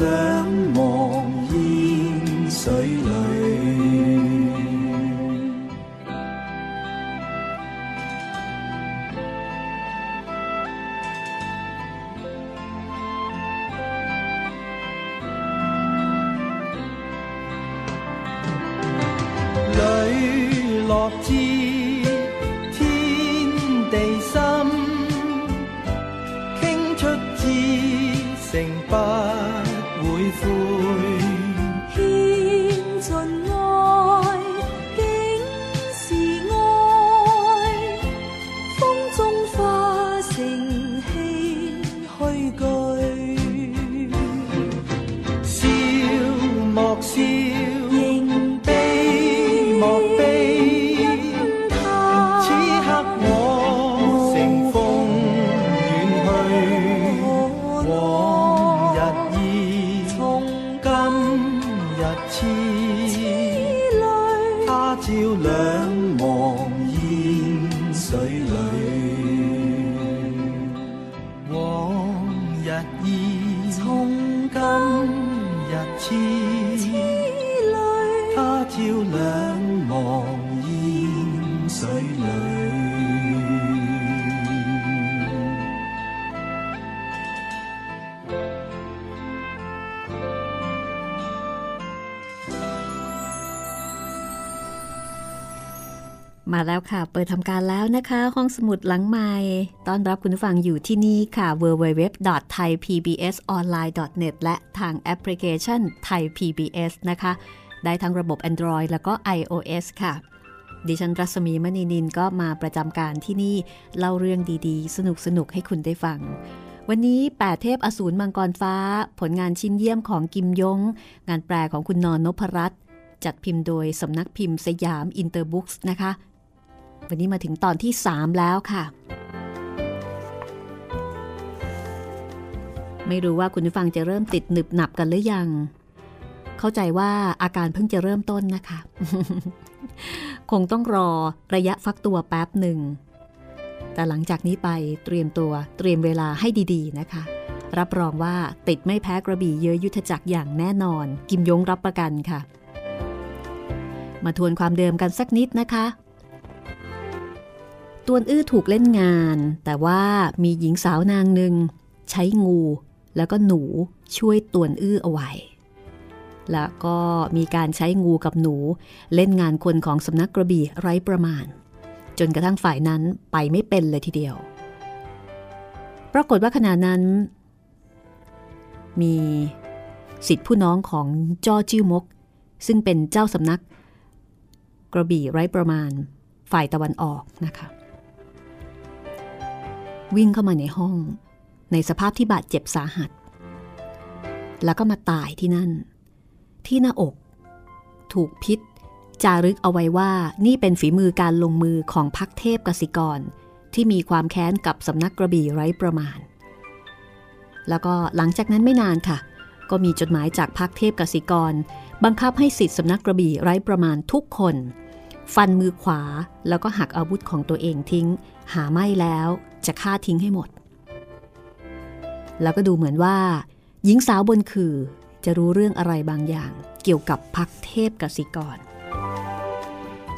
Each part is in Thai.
แล้ว ดทำการแล้วนะคะ ห้องสมุดหลังใหม่ต้อนรับคุณผู้ฟังอยู่ที่นี่ค่ะ www.thaipbsonline.net และทางแอปพลิเคชัน Thai PBS นะคะ ได้ทั้งระบบ Android แล้วก็ iOS ค่ะ ดิฉันรัศมีมณีนินก็มาประจำการที่นี่ เล่าเรื่องดีๆ สนุกสนุกให้คุณได้ฟังวันนี้ 8 เทพอสูรมังกรฟ้า ผลงานชิ้นเยี่ยมของกิมยง งานแปลของคุณนอนนพรัตน์จัดพิมพ์โดยสำนักพิมพ์สยามอินเตอร์บุ๊กส์นะคะ วันนี้มาถึงตอนที่ 3 แล้วค่ะ ไม่รู้ว่าคุณผู้ฟังจะเริ่มติดหนึบหนับกันหรือยัง เข้าใจว่าอาการเพิ่งจะเริ่มต้นนะคะ คงต้องรอระยะฟักตัวแป๊บหนึ่ง แต่หลังจากนี้ไปเตรียมตัวเตรียมเวลาให้ดีๆนะคะ รับรองว่าติดไม่แพ้กระบี่เยอะยุทธจักรอย่างแน่นอน กิมยงรับประกันค่ะ มาทวนความเดิมกันสักนิดนะคะ ตวนอื้อถูกเล่นงาน แต่ว่ามีหญิงสาวนางหนึ่งใช้งูแล้วก็หนูช่วยตวนอื้อเอาไว้ แล้วก็มีการใช้งูกับหนูเล่นงานคนของสำนักกระบี่ไร้ประมาณ จนกระทั่งฝ่ายนั้นไปไม่เป็นเลยทีเดียว ปรากฏว่าขณะนั้น มีสิทธิผู้น้องของจ้อจิ้วมก ซึ่งเป็นเจ้าสำนัก กระบี่ไร้ประมาณฝ่ายตะวันออกนะคะ วิ่งเข้ามาในห้อง ในสภาพที่บาดเจ็บสาหัส แล้วก็มาตายที่นั่น ที่หน้าอก ถูกพิษ จารึกเอาไว้ว่านี่เป็นฝีมือการลงมือของพักเทพกสิกร ที่มีความแค้นกับสำนักกระบี่ไร้ประมาณ แล้วก็หลังจากนั้นไม่นานค่ะ ก็มีจดหมายจากพักเทพกสิกร บังคับให้สิทธิสำนักกระบี่ไร้ประมาณทุกคนฟันมือขวาแล้วก็หักอาวุธของตัวเองทิ้ง หาไม่แล้ว จะฆ่าทิ้งให้หมด แล้วก็ดูเหมือนว่า หญิงสาวบนคือจะรู้เรื่องอะไรบางอย่าง เกี่ยวกับพักเทพกสิกร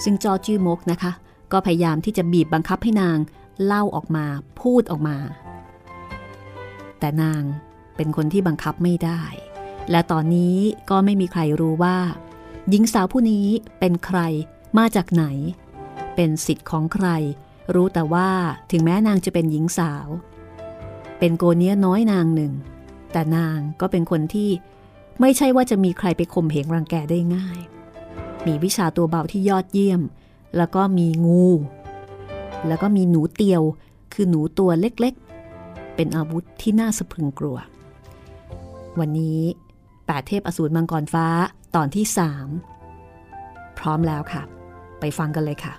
ซึ่งจอจื้อมกนะคะ ก็พยายามที่จะบีบบังคับให้นางเล่าออกมาพูดออกมา แต่นางเป็นคนที่บังคับไม่ได้ และตอนนี้ก็ไม่มีใครรู้ว่า หญิงสาวผู้นี้เป็นใครมาจากไหน เป็นสิทธิ์ของใคร รู้แต่ว่าถึงแม้นางจะเป็นหญิงสาว เป็นโกเนียน้อยนางหนึ่ง แต่นางก็เป็นคนที่ไม่ใช่ว่าจะมีใครไปข่มเหงรังแกได้ง่าย มีวิชาตัวเบาที่ยอดเยี่ยม แล้วก็มีงู แล้วก็มีหนูเตียว คือหนูตัวเล็กๆ เป็นอาวุธที่น่าสะพรึงกลัว วันนี้แปดเทพอสูรมังกรฟ้าตอนที่สามพร้อมแล้วค่ะ ไปฟังกันเลยค่ะ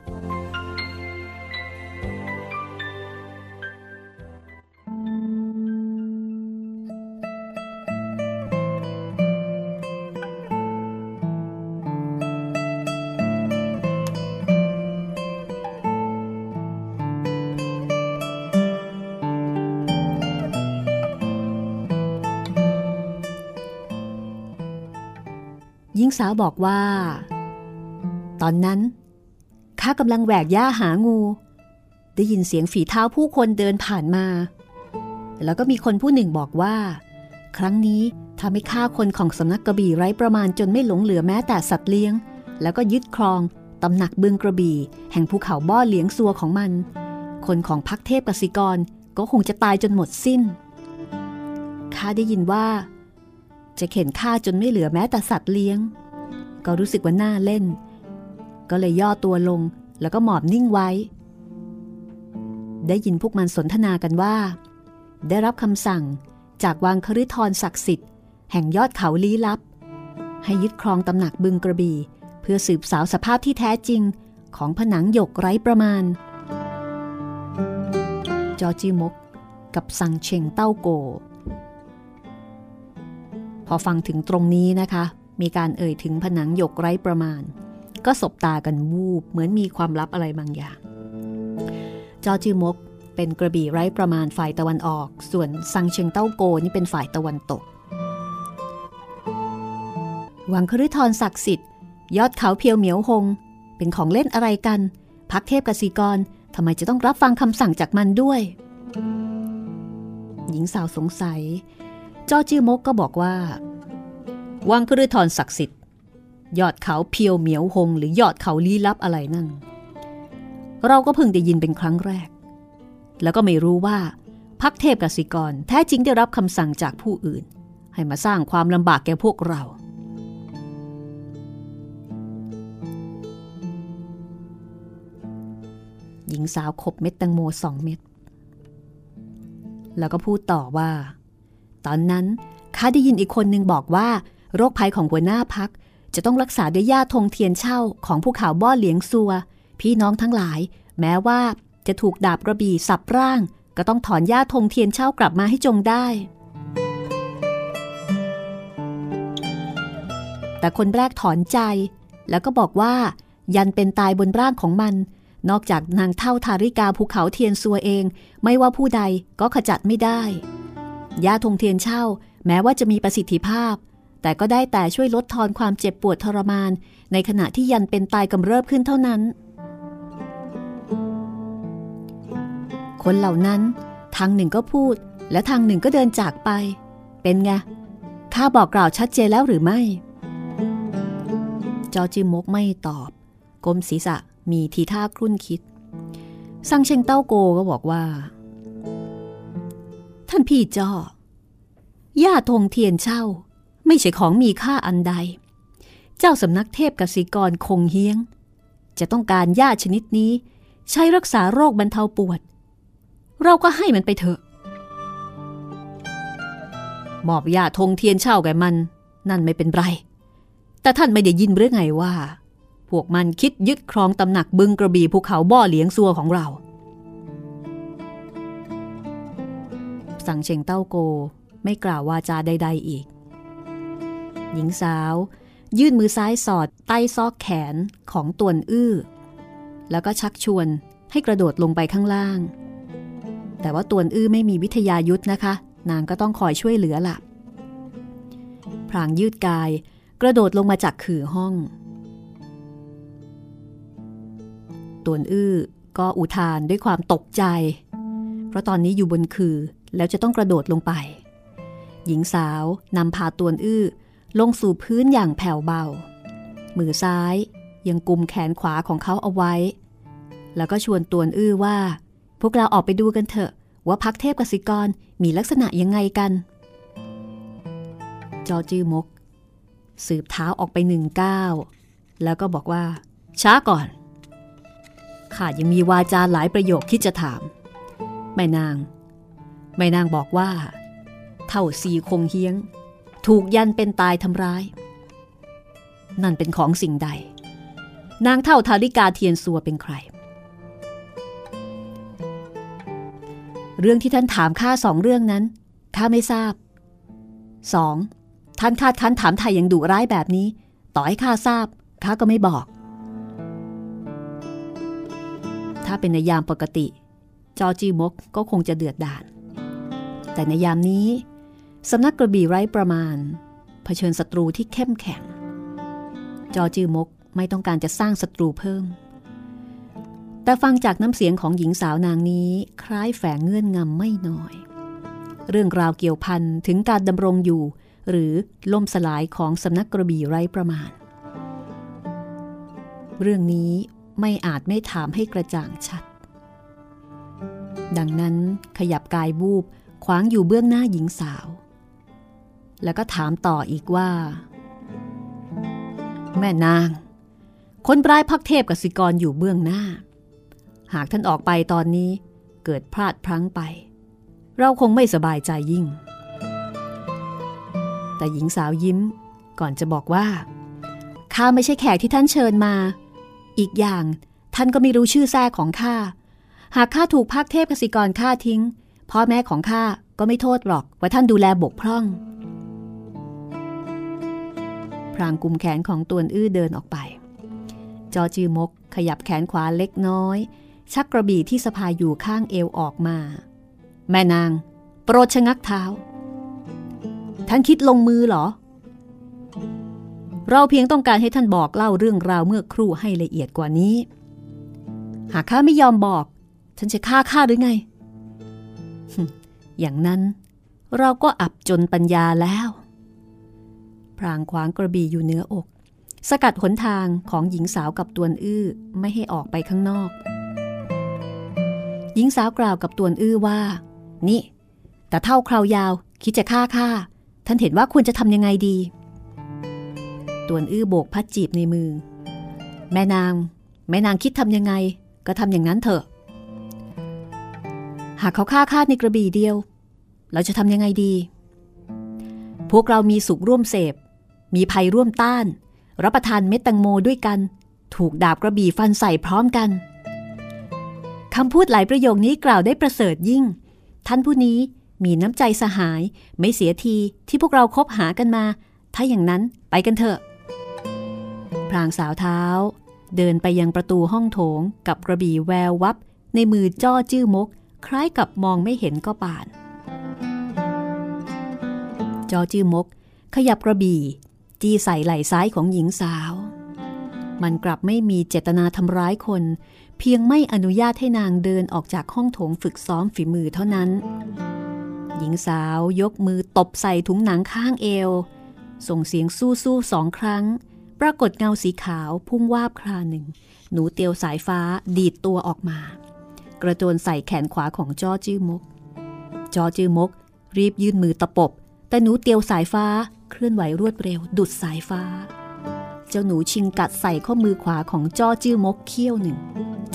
สาวบอกว่า ตอนนั้นข้ากำลังแหวกหญ้าหางู ได้ยินเสียงฝีเท้าผู้คนเดินผ่านมา แล้วก็มีคนผู้หนึ่งบอกว่า ครั้งนี้ทำให้ฆ่าคนของสำนักกระบี่ไร้ประมาณจนไม่หลงเหลือแม้แต่สัตว์เลี้ยง แล้วก็ยึดครองตำหนักบึงกระบี่แห่งภูเขาบ้อเลี้ยงซัวของมัน คนของพักเทพกสิกรก็คงจะตายจนหมดสิ้น ข้าได้ยินว่า จะเข็นฆ่าจนไม่เหลือแม้แต่สัตว์เลี้ยง ก็รู้สึกว่าน่าเล่น ก็เลยย่อตัวลงแล้วก็หมอบนิ่งไว้ ได้ยินพวกมันสนทนากันว่า ได้รับคำสั่งจากวังคฤทรศักดิ์สิทธิ์ แห่งยอดเขาลี้ลับ ให้ยึดครองตำหนักบึงกระบี่ เพื่อสืบสาวสภาพที่แท้จริงของผนังหยกไร้ประมาณ จอจีมกกับสังเชงเต้าโก พอฟังถึงตรงนี้นะคะ มีการเอ่ยถึงผนังหยกไร้ประมาณ ก็สบตากันวูบเหมือนมีความลับอะไรบางอย่าง จอจือมกเป็นกระบี่ไร้ประมาณฝ่ายตะวันออก ส่วนซังเชิงเต้าโกนี่เป็นฝ่ายตะวันตก วังคฤทรศักดิ์สิทธิ์ ยอดเขาเพียวเหมียวหง เป็นของเล่นอะไรกัน พักเทพกสิกรทำไมจะต้องรับฟังคำสั่งจากมันด้วย หญิงสาวสงสัย จอจือมกก็บอกว่า วังคฤทรศักดิ์สิทธิ์ ยอดเขาเพียวเหมียวหง หรือยอดเขาลี้ลับอะไรนั่น เราก็เพิ่งได้ยินเป็นครั้งแรก แล้วก็ไม่รู้ว่าพักเทพกสิกรแท้จริงได้รับคำสั่งจากผู้อื่น ให้มาสร้างความลำบากแก่พวกเรา หญิงสาวขบเม็ดตังโมสองเม็ด แล้วก็พูดต่อว่า ตอนนั้นข้าได้ยินอีกคนหนึ่งบอกว่า โรคภัยของหัวหน้าพักจะต้องรักษาด้วยยาธงเทียนเช่าของผู้ข่าวบ้อเหลียงซัว พี่น้องทั้งหลาย แม้ว่าจะถูกดาบกระบี่สับร่าง ก็ต้องถอนยาธงเทียนเช่ากลับมาให้จงได้ แต่คนแรกถอนใจ แล้วก็บอกว่า ยันเป็นตายบนร่างของมัน นอกจากนางเท่าทาริกาภูเขาเทียนซัวเอง ไม่ว่าผู้ใดก็ขจัดไม่ได้ยาธงเทียนเช่า แม้ว่าจะมีประสิทธิภาพ แต่ก็ได้แต่ช่วยลดทอนความเจ็บปวดทรมาน ในขณะที่ยันเป็นตายกำเริบขึ้นเท่านั้น คนเหล่านั้น ทางหนึ่งก็พูด และทางหนึ่งก็เดินจากไป เป็นไงข้าบอกกล่าวชัดเจนแล้วหรือไม่ จอจิมกไม่ตอบกลมศีรษะมีทีท่าครุ่นคิดซังเชงเต้าโกก็บอกว่า ท่านพี่จ้อย่าธงเทียนเช่า ไม่ใช่ของมีค่าอันใด เจ้าสำนักเทพกสิกรคงเฮียง จะต้องการหญ้าชนิดนี้ ใช้รักษาโรคบรรเทาปวด เราก็ให้มันไปเถอะมอบยาธงเทียนเช่าแก่มัน นั่นไม่เป็นไร แต่ท่านไม่ได้ยินหรือไงว่า พวกมันคิดยึดครองตำหนักบึงกระบี่ภูเขาบ่อเหลียงซัวของเรา สั่งเชงเต้าโกไม่กล่าววาจาใด ๆ อีก หญิงสาว ยื่นมือซ้ายสอดใต้ซอกแขนของตวนอื้อ แล้วก็ชักชวนให้กระโดดลงไปข้างล่าง แต่ว่าตวนอื้อไม่มีวิทยายุทธนะคะ นางก็ต้องคอยช่วยเหลือละพรางยืดกาย กระโดดลงมาจากขื่อห้องตวนอื้อก็อุทานด้วยความตกใจ เพราะตอนนี้อยู่บนคือแล้วจะต้องกระโดดลงไป หญิงสาวนำพาตวนอื้อ ลงสู่พื้นอย่างแผ่วเบา มือซ้ายยังกุมแขนขวาของเขาเอาไว้ แล้วก็ชวนตวนอื้อว่า พวกเราออกไปดูกันเถอะ ว่าพักเทพกสิกรมีลักษณะยังไงกัน จอจื้อมก สืบเท้าออกไปหนึ่งก้าวแล้วก็บอกว่า ช้าก่อนข้ายังมีวาจาหลายประโยคที่จะถาม แม่นาง แม่นางบอกว่า เท่าสีคงเฮียง ถูกยันเป็นตายทำร้าย นั่นเป็นของสิ่งใด นางเท่าทาริกาเทียนสัวเป็นใคร เรื่องที่ท่านถามข้าสองเรื่องนั้นข้าไม่ทราบสองท่านคาดคั้นถามไทยอยังดุร้ายแบบนี้ ต่อให้ข้าทราบข้าก็ไม่บอก ถ้าเป็นในยามปกติ จอจีมกก็คงจะเดือดดาลแต่ในยามนี้ สำนักกระบี่ไร้ประมาณ เผชิญศัตรูที่เข้มแข็ง จอจือมกไม่ต้องการจะสร้างศัตรูเพิ่ม แต่ฟังจากน้ำเสียงของหญิงสาวนางนี้คล้ายแฝงเงื่อนงำไม่น้อย เรื่องราวเกี่ยวพันถึงการดำรงอยู่ หรือล่มสลายของสำนักกระบี่ไร้ประมาณ เรื่องนี้ไม่อาจไม่ถามให้กระจ่างชัด ดังนั้นขยับกายบูบขวางอยู่เบื้องหน้าหญิงสาว แล้วก็ถามต่ออีกว่า แม่นาง คนปลายพักเทพกสิกรอยู่เบื้องหน้า หากท่านออกไปตอนนี้เกิดพลาดพลั้งไป เราคงไม่สบายใจยิ่ง แต่หญิงสาวยิ้มก่อนจะบอกว่าข้าไม่ใช่แขกที่ท่านเชิญมา อีกอย่างท่านก็ไม่รู้ชื่อแท้ของข้า หากข้าถูกพักเทพกสิกรฆ่าทิ้ง พ่อแม่ของข้าก็ไม่โทษหรอกว่าท่านดูแลบกพร่อง พรางกุมแขนของตวนอื้อเดินออกไป จอจือมกขยับแขนขวาเล็กน้อย ชักกระบี่ที่สะพายอยู่ข้างเอวออกมา แม่นาง โปรดชะงักเท้า ท่านคิดลงมือเหรอ เราเพียงต้องการให้ท่านบอกเล่าเรื่องราวเมื่อครู่ให้ละเอียดกว่านี้ หากข้าไม่ยอมบอก ฉันจะฆ่าข้าหรือไง อย่างนั้นเราก็อับจนปัญญาแล้ว พรางขวางกระบี่อยู่เหนืออก สกัดหนทางของหญิงสาวกับตวนอื้อไม่ให้ออกไปข้างนอก หญิงสาวกล่าวกับตวนอื้อว่า นี่ แต่เท่าคราวยาวคิดจะฆ่าข้าท่านเห็นว่าควรจะทำยังไงดีตวนอื้อโบกพัดจีบในมือ แม่นาง แม่นางคิดทำยังไง ก็ทำอย่างนั้นเถอะ หากเขาฆ่าข้าในกระบี่เดียว เราจะทำยังไงดี พวกเรามีสุขร่วมเสพ มีภัยร่วมต้าน รับประทานเม็ดแตงโมด้วยกัน ถูกดาบกระบี่ฟันใส่พร้อมกันคำพูดหลายประโยคนี้กล่าวได้ประเสริฐยิ่ง ท่านผู้นี้มีน้ำใจสหาย ไม่เสียทีที่พวกเราคบหากันมา ถ้าอย่างนั้นไปกันเถอะ พรางสาวเท้า เดินไปยังประตูห้องโถงกับกระบี่แวววับ ในมือจ้อจื้อมก คล้ายกับมองไม่เห็นก็ป่าน จอจื้อมก ขยับกระบี่ จี้ใส่ไหล่ซ้ายของหญิงสาว มันกลับไม่มีเจตนาทำร้ายคน เพียงไม่อนุญาตให้นางเดินออกจากห้องโถงฝึกซ้อมฝีมือเท่านั้น หญิงสาวยกมือตบใส่ถุงหนังข้างเอว ส่งเสียงสู้สู้สองครั้ง ปรากฏเงาสีขาวพุ่งวาบคราหนึ่ง หนูเตียวสายฟ้าดีดตัวออกมา กระโจนใส่แขนขวาของจอจื้อมกจอจื้อมก รีบยื่นมือตะปบแต่หนูเตียวสายฟ้า เคลื่อนไหวรวดเร็ว ดุดสายฟ้า เจ้าหนูชิงกัดใส่ข้อมือขวาของจ้อจื้อมกเขี้ยวหนึ่ง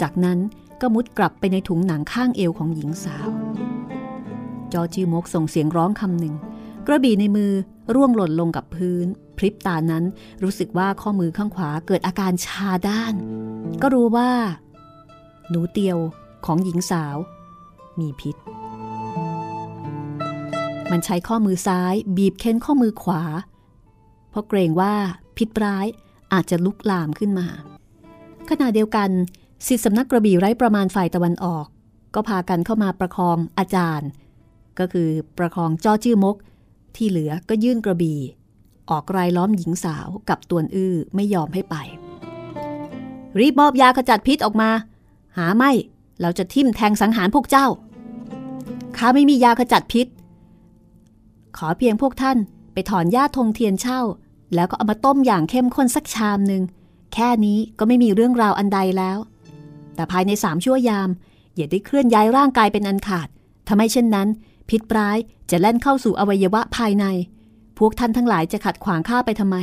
จากนั้นก็มุดกลับไปในถุงหนังข้างเอวของหญิงสาว จอจื้อมกส่งเสียงร้องคำหนึ่ง กระบี่ในมือร่วงหล่นลงกับพื้น พริบตานั้นรู้สึกว่าข้อมือข้างขวาเกิดอาการชาด้าน ก็รู้ว่า หนูเตียวของหญิงสาว มีพิษ มันใช้ข้อมือซ้ายบีบเค้นข้อมือขวา เพราะเกรงว่าพิษร้ายอาจจะลุกลามขึ้นมา ขณะเดียวกันสิทธิสำนักกระบี่ไร้ประมาณฝ่ายตะวันออก ก็พากันเข้ามาประคองอาจารย์ ก็คือประคองจ้อจื้อมก ที่เหลือก็ยื่นกระบี่ ออกรายล้อมหญิงสาวกับตวนอื้อไม่ยอมให้ไป รีบมอบยาขจัดพิษออกมา หาไม่เราจะทิ่มแทงสังหารพวกเจ้าข้าไม่มียาขจัดพิษ ขอเพียงพวกท่านไปถอนหญ้าธงเทียนเช่า แล้วก็เอามาต้มอย่างเข้มข้นสักชามหนึ่งแค่นี้ก็ไม่มีเรื่องราวอันใดแล้ว แต่ภายในสามชั่วยาม อย่าได้เคลื่อนย้ายร่างกายเป็นอันขาดทำไมเช่นนั้น พิษร้ายจะแล่นเข้าสู่อวัยวะภายใน พวกท่านทั้งหลายจะขัดขวางข้าไปทำไม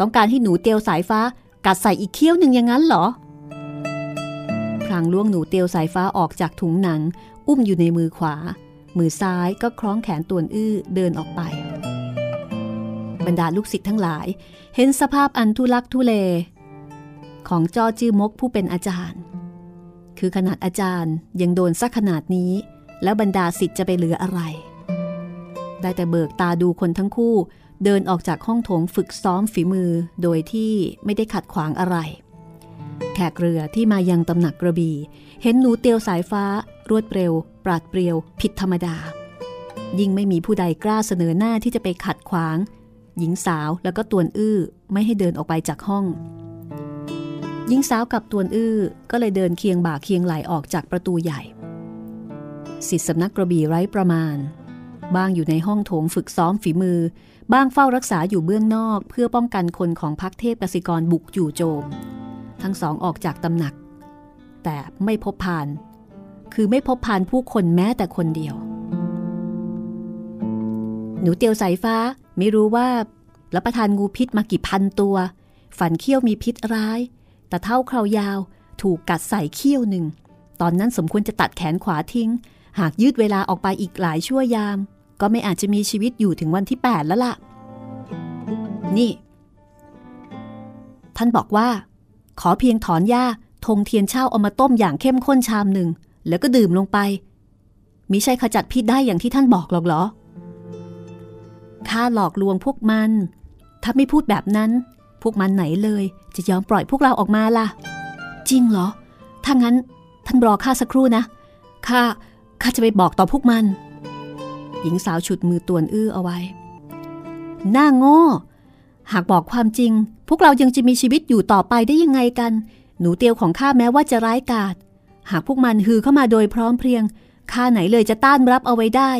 ต้องการให้หนูเตียวสายฟ้า กัดใส่อีกเขี้ยวหนึ่งอย่างนั้นเหรอพลางล่วงหนูเตียวสายฟ้าออกจากถุงหนัง อุ้มอยู่ในมือขวา มือซ้ายก็คล้องแขนตวนอื้อเดินออกไป บรรดาลูกศิษย์ทั้งหลาย เห็นสภาพอันทุลักทุเล ของจอจื้อมกผู้เป็นอาจารย์ คือขนาดอาจารย์ยังโดนสักขนาดนี้ แล้วบรรดาศิษย์จะไปเหลืออะไร ได้แต่เบิกตาดูคนทั้งคู่เดินออกจากห้องโถงฝึกซ้อมฝีมือโดยที่ไม่ได้ขัดขวางอะไร แขกเรือที่มายังตำหนักกระบี่ เห็นหนูเตียวสายฟ้ารวดเร็ว ปราดเปรียว ผิดธรรมดา ยิ่งไม่มีผู้ใดกล้าเสนอหน้าที่จะไปขัดขวาง หญิงสาวแล้วก็ตวนอื้อไม่ให้เดินออกไปจากห้อง หญิงสาวกับตวนอื้อก็เลยเดินเคียงบ่าเคียงไหลออกจากประตูใหญ่สิทธิสำนักกระบี่ไร้ประมาณ บ้างอยู่ในห้องโถงฝึกซ้อมฝีมือ บ้างเฝ้ารักษาอยู่เบื้องนอก เพื่อป้องกันคนของพักเทพกสิกรบุกอยู่โจม ทั้งสองออกจากตำหนัก แต่ไม่พบพาน คือไม่พบพานผู้คนแม้แต่คนเดียว หนูเตียวสายฟ้าไม่รู้ว่ารับประทานงูพิษมากี่พันตัว ฝันเขี้ยวมีพิษร้าย แต่เท่าคราวยาวถูกกัดใส่เขี้ยวหนึ่ง ตอนนั้นสมควรจะตัดแขนขวาทิ้ง หากยืดเวลาออกไปอีกหลายชั่วยาม ก็ไม่อาจจะมีชีวิตอยู่ถึงวันที่ 8 แล้วล่ะ นี่ ท่านบอกว่า ขอเพียงถอนหญ้า ธงเทียนเช่าเอามาต้มอย่างเข้มข้นชามหนึ่ง แล้วก็ดื่มลงไป มิใช่ขจัดพิษได้อย่างที่ท่านบอกหรอกเหรอข้าหลอกลวงพวกมัน ถ้าไม่พูดแบบนั้น พวกมันไหนเลย จะยอมปล่อยพวกเราออกมาล่ะ จริงเหรอ ถ้างั้นท่านรอข้าสักครู่นะ ข้า ข้าจะไปบอกต่อพวกมัน หญิงสาวฉุดมือตวนอื้อเอาไว้ หน้าโง่ หากบอกความจริง พวกเรายังจะมีชีวิตอยู่ต่อไปได้ยังไงกัน หนูเตียวของข้าแม้ว่าจะร้ายกาจหากพวกมันฮือเข้ามาโดยพร้อมเพรียงข้าไหนเลยจะต้านรับเอาไว้ได้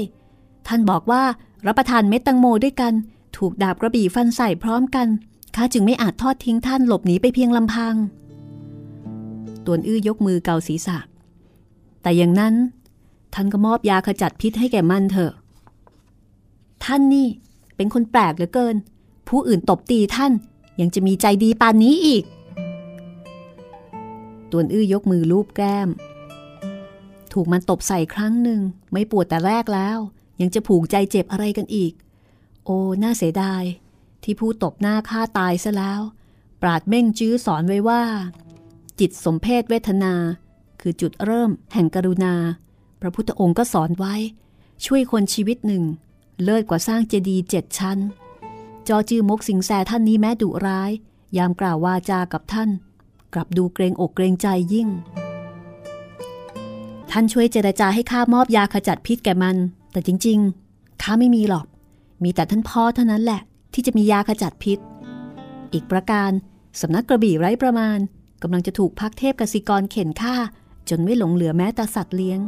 ท่านบอกว่ารับประทานเม็ดตังโมด้วยกัน ถูกดาบกระบี่ฟันใส่พร้อมกันข้าจึงไม่อาจทอดทิ้งท่านหลบหนีไปเพียงลำพัง ตวนอื้อยกมือเกาศีรษะ แต่อย่างนั้น ท่านก็มอบยาขจัดพิษให้แก่มันเถอะ ท่านนี่เป็นคนแปลกเหลือเกิน ผู้อื่นตบตีท่านยังจะมีใจดีปานนี้อีก ตวนอื้อยกมือลูบแก้ม ถูกมันตบใส่ครั้งหนึ่งไม่ปวดแต่แรกแล้ว ยังจะผูกใจเจ็บอะไรกันอีก โอ้น่าเสียดาย ที่ผู้ตบหน้าฆ่าตายซะแล้ว ปราดเม่งจื้อสอนไว้ว่า จิตสมเพศเวทนา คือจุดเริ่มแห่งกรุณา พระพุทธองค์ก็สอนไว้ ช่วยคนชีวิตหนึ่ง เลิศกว่าสร้างเจดีย์เจ็ดชั้นจอจือมกสิงแสท่านนี้แม้ดุร้าย ยามกล่าววาจากับท่าน กลับดูเกรงอกเกรงใจยิ่ง ท่านช่วยเจรจาให้ข้ามอบยาขจัดพิษแก่มัน แต่จริงๆข้าไม่มีหรอก มีแต่ท่านพ่อเท่านั้นแหละ ที่จะมียาขจัดพิษ อีกประการสำนักกระบี่ไร้ประมาณกำลังจะถูกพักเทพกสิกรเข็นฆ่า จนไม่หลงเหลือแม้แต่สัตว์เลี้ยง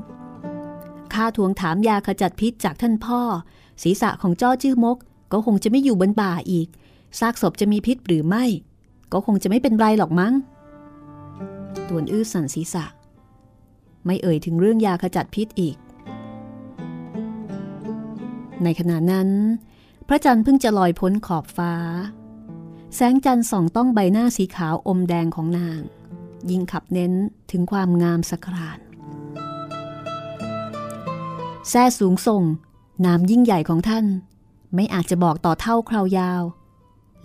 ข้าทวงถามยาขจัดพิษจากท่านพ่อ ศีรษะของจ้อจื้อมก ก็คงจะไม่อยู่บนบ่าอีกซากศพจะมีพิษหรือไม่ ก็คงจะไม่เป็นไรหรอกมั้ง ตวนอื้อสันศีษะ ไม่เอ่ยถึงเรื่องยาขจัดพิษอีก ในขณะนั้น พระจันทร์เพิ่งจะลอยพ้นขอบฟ้า แสงจันทร์ส่องต้องใบหน้าสีขาวอมแดงของนาง ยิ่งขับเน้นถึงความงามสกรานแท้สูงส่งนามยิ่งใหญ่ของท่าน ไม่อาจจะบอกต่อเท่าคราวยาว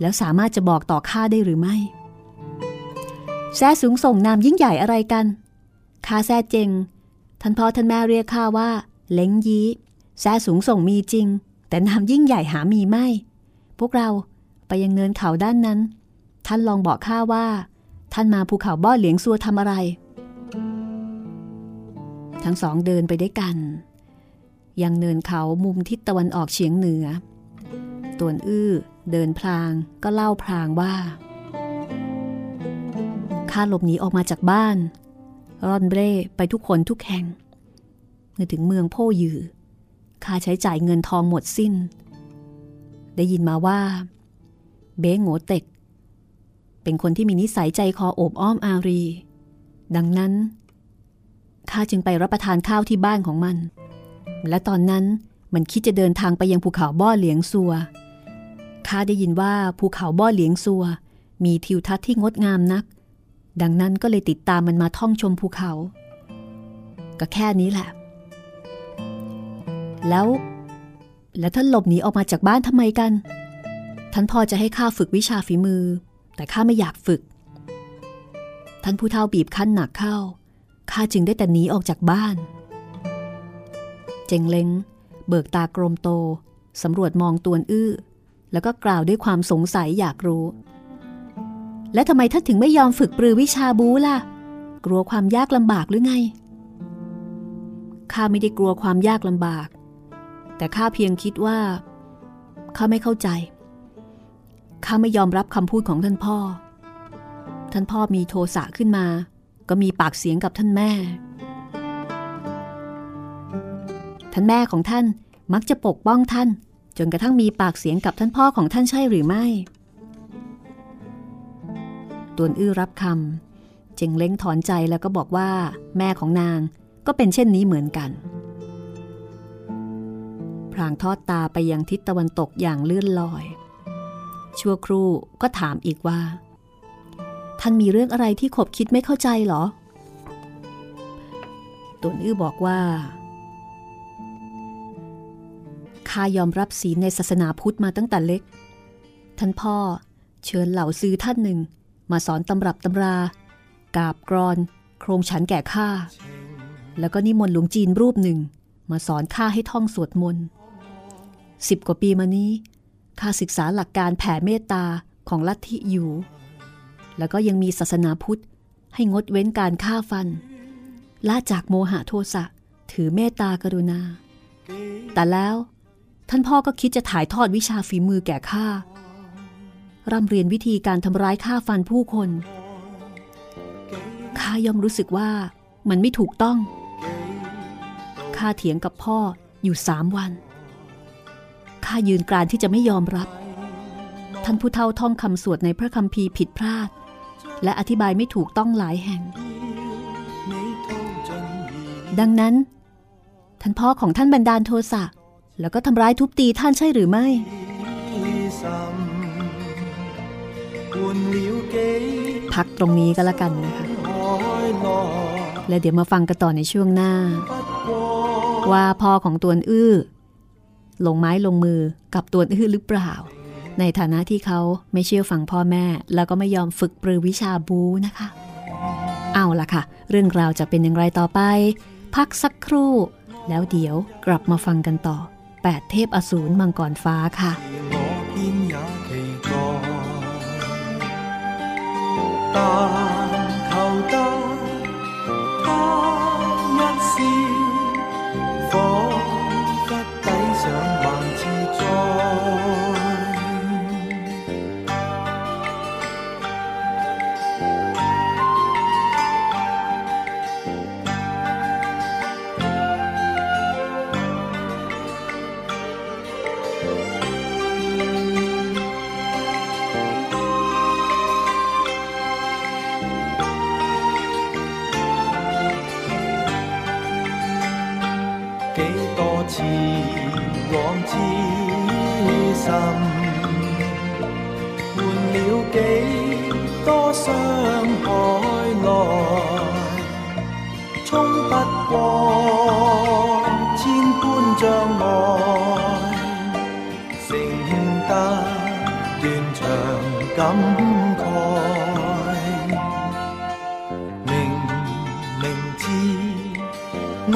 แล้วสามารถจะบอกต่อข้าได้หรือไม่ แซ่สูงส่งนามยิ่งใหญ่อะไรกันข้าแซ่เจงท่านพ่อท่านแม่เรียกข้าว่า เล้งยี้แซ่สูงส่งมีจริง แต่นามยิ่งใหญ่หามีไม่ พวกเราไปยังเนินเขาด้านนั้น ท่านลองบอกข้าว่า ท่านมาภูเขาบ้อเหลียงซัวทำอะไร ทั้งสองเดินไปด้วยกัน ยังเนินเขามุมทิศตะวันออกเฉียงเหนือ ตวนอื้อเดินพลางก็เล่าพลางว่า ข้าหลบหนีออกมาจากบ้าน ร่อนเร่ไปทุกคนทุกแห่ง เมื่อถึงเมืองโพยือข้าใช้จ่ายเงินทองหมดสิ้น ได้ยินมาว่า เบ้งโงเต็ก เป็นคนที่มีนิสัยใจคอโอบอ้อมอารี ดังนั้นข้าจึงไปรับประทานข้าวที่บ้านของมัน และตอนนั้นมันคิดจะเดินทางไปยังภูเขาบ้อเหลียงซัวข้าได้ยินว่าภูเขาบ้อเหลียงซัวมีทิวทัศน์ที่งดงามนัก ดังนั้นก็เลยติดตามมันมาท่องชมภูเขา ก็แค่นี้แหละ แล้ว แล้วท่านหลบหนีออกมาจากบ้านทำไมกัน ท่านพ่อจะให้ข้าฝึกวิชาฝีมือ แต่ข้าไม่อยากฝึก ท่านผู้เฒ่าบีบคั้นหนักเข้า ข้าจึงได้แต่หนีออกจากบ้าน เจงเล้งเบิกตากรมโตสำรวจมองตวนอื้อ แล้วก็กล่าวด้วยความสงสัยอยากรู้ และทำไมท่านถึงไม่ยอมฝึกปรือวิชาบูล่ะ กลัวความยากลำบากหรือไง ข้าไม่ได้กลัวความยากลำบาก แต่ข้าเพียงคิดว่า ข้าไม่เข้าใจ ข้าไม่ยอมรับคำพูดของท่านพ่อ ท่านพ่อมีโทสะขึ้นมา ก็มีปากเสียงกับท่านแม่ ท่านแม่ของท่านมักจะปกป้องท่าน จนกระทั่งมีปากเสียงกับท่านพ่อของท่านใช่หรือไม่ ตวนอื้อรับคำเจงเล้งถอนใจแล้วก็บอกว่า แม่ของนางก็เป็นเช่นนี้เหมือนกัน พรางทอดตาไปยังทิศตะวันตกอย่างเลื่อนลอย ชั่วครู่ก็ถามอีกว่า ท่านมีเรื่องอะไรที่ขบคิดไม่เข้าใจหรอตวนอื้อบอกว่าข้ายอมรับศีลในศาสนาพุทธมาตั้งแต่เล็ก ท่านพ่อเชิญเหล่าซื้อท่านหนึ่ง มาสอนตำรับตำรากาบกรอน โครงฉันแก่ข้าแล้วก็นิมนต์หลวงจีนรูปหนึ่ง มาสอนข้าให้ท่องสวดมนต์สิบกว่าปีมานี้ข้าศึกษาหลักการแผ่เมตตาของลัทธิอยู่ แล้วก็ยังมีศาสนาพุทธ ให้งดเว้นการฆ่าฟันละจากโมหะโทสะถือเมตตากรุณา แต่แล้วท่านพ่อก็คิดจะถ่ายทอดวิชาฝีมือแก่ข้า ร่ำเรียนวิธีการทำร้ายข้าฟันผู้คน ข้าย่อมรู้สึกว่ามันไม่ถูกต้อง ข้าเถียงกับพ่ออยู่สามวัน ข้ายืนกรานที่จะไม่ยอมรับ ท่านผู้เฒ่าท่องคำสวดในพระคัมภีร์ผิดพลาด และอธิบายไม่ถูกต้องหลายแห่ง ดังนั้น ท่านพ่อของท่านบันดาลโทสะแล้วก็ทำร้ายทุบตีท่านใช่หรือไม่ พักตรงนี้ก็แล้วกันนะคะ และเดี๋ยวมาฟังกันต่อในช่วงหน้า ว่าพ่อของตัวอื้อลงไม้ลงมือกับตัวอื้อหรือเปล่า ในฐานะที่เขาไม่เชื่อฟังพ่อแม่ แล้วก็ไม่ยอมฝึกปรือวิชาบูนะคะ เอาล่ะค่ะ เรื่องราวจะเป็นอย่างไรต่อไป พักสักครู่ แล้วเดี๋ยวกลับมาฟังกันต่อ 8 เทพอสูรมังกรฟ้าค่ะ 大。伤海内，冲不过千般障碍，承得断肠感慨。明明知爱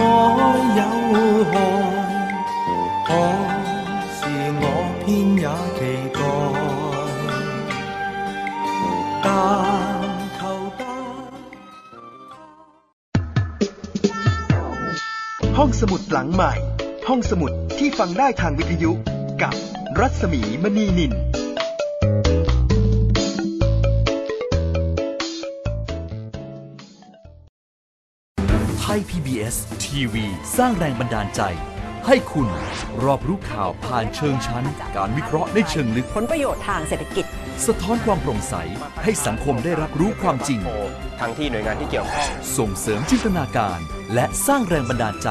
有害。 หลังใหม่ ห้องสมุดที่ฟังได้ทางวิทยุกับรัศมีมณีนิน ไทย PBS ทีวีสร้างแรงบันดาลใจ ให้คุณรอบรู้ข่าวผ่านเชิงชั้น การวิเคราะห์ในเชิงลึก ผลประโยชน์ทางเศรษฐกิจ สะท้อนความโปร่งใส ให้สังคมได้รับรู้ความจริง ทั้งที่หน่วยงานที่เกี่ยวข้อง ส่งเสริมจินตนาการ และสร้างแรงบันดาลใจ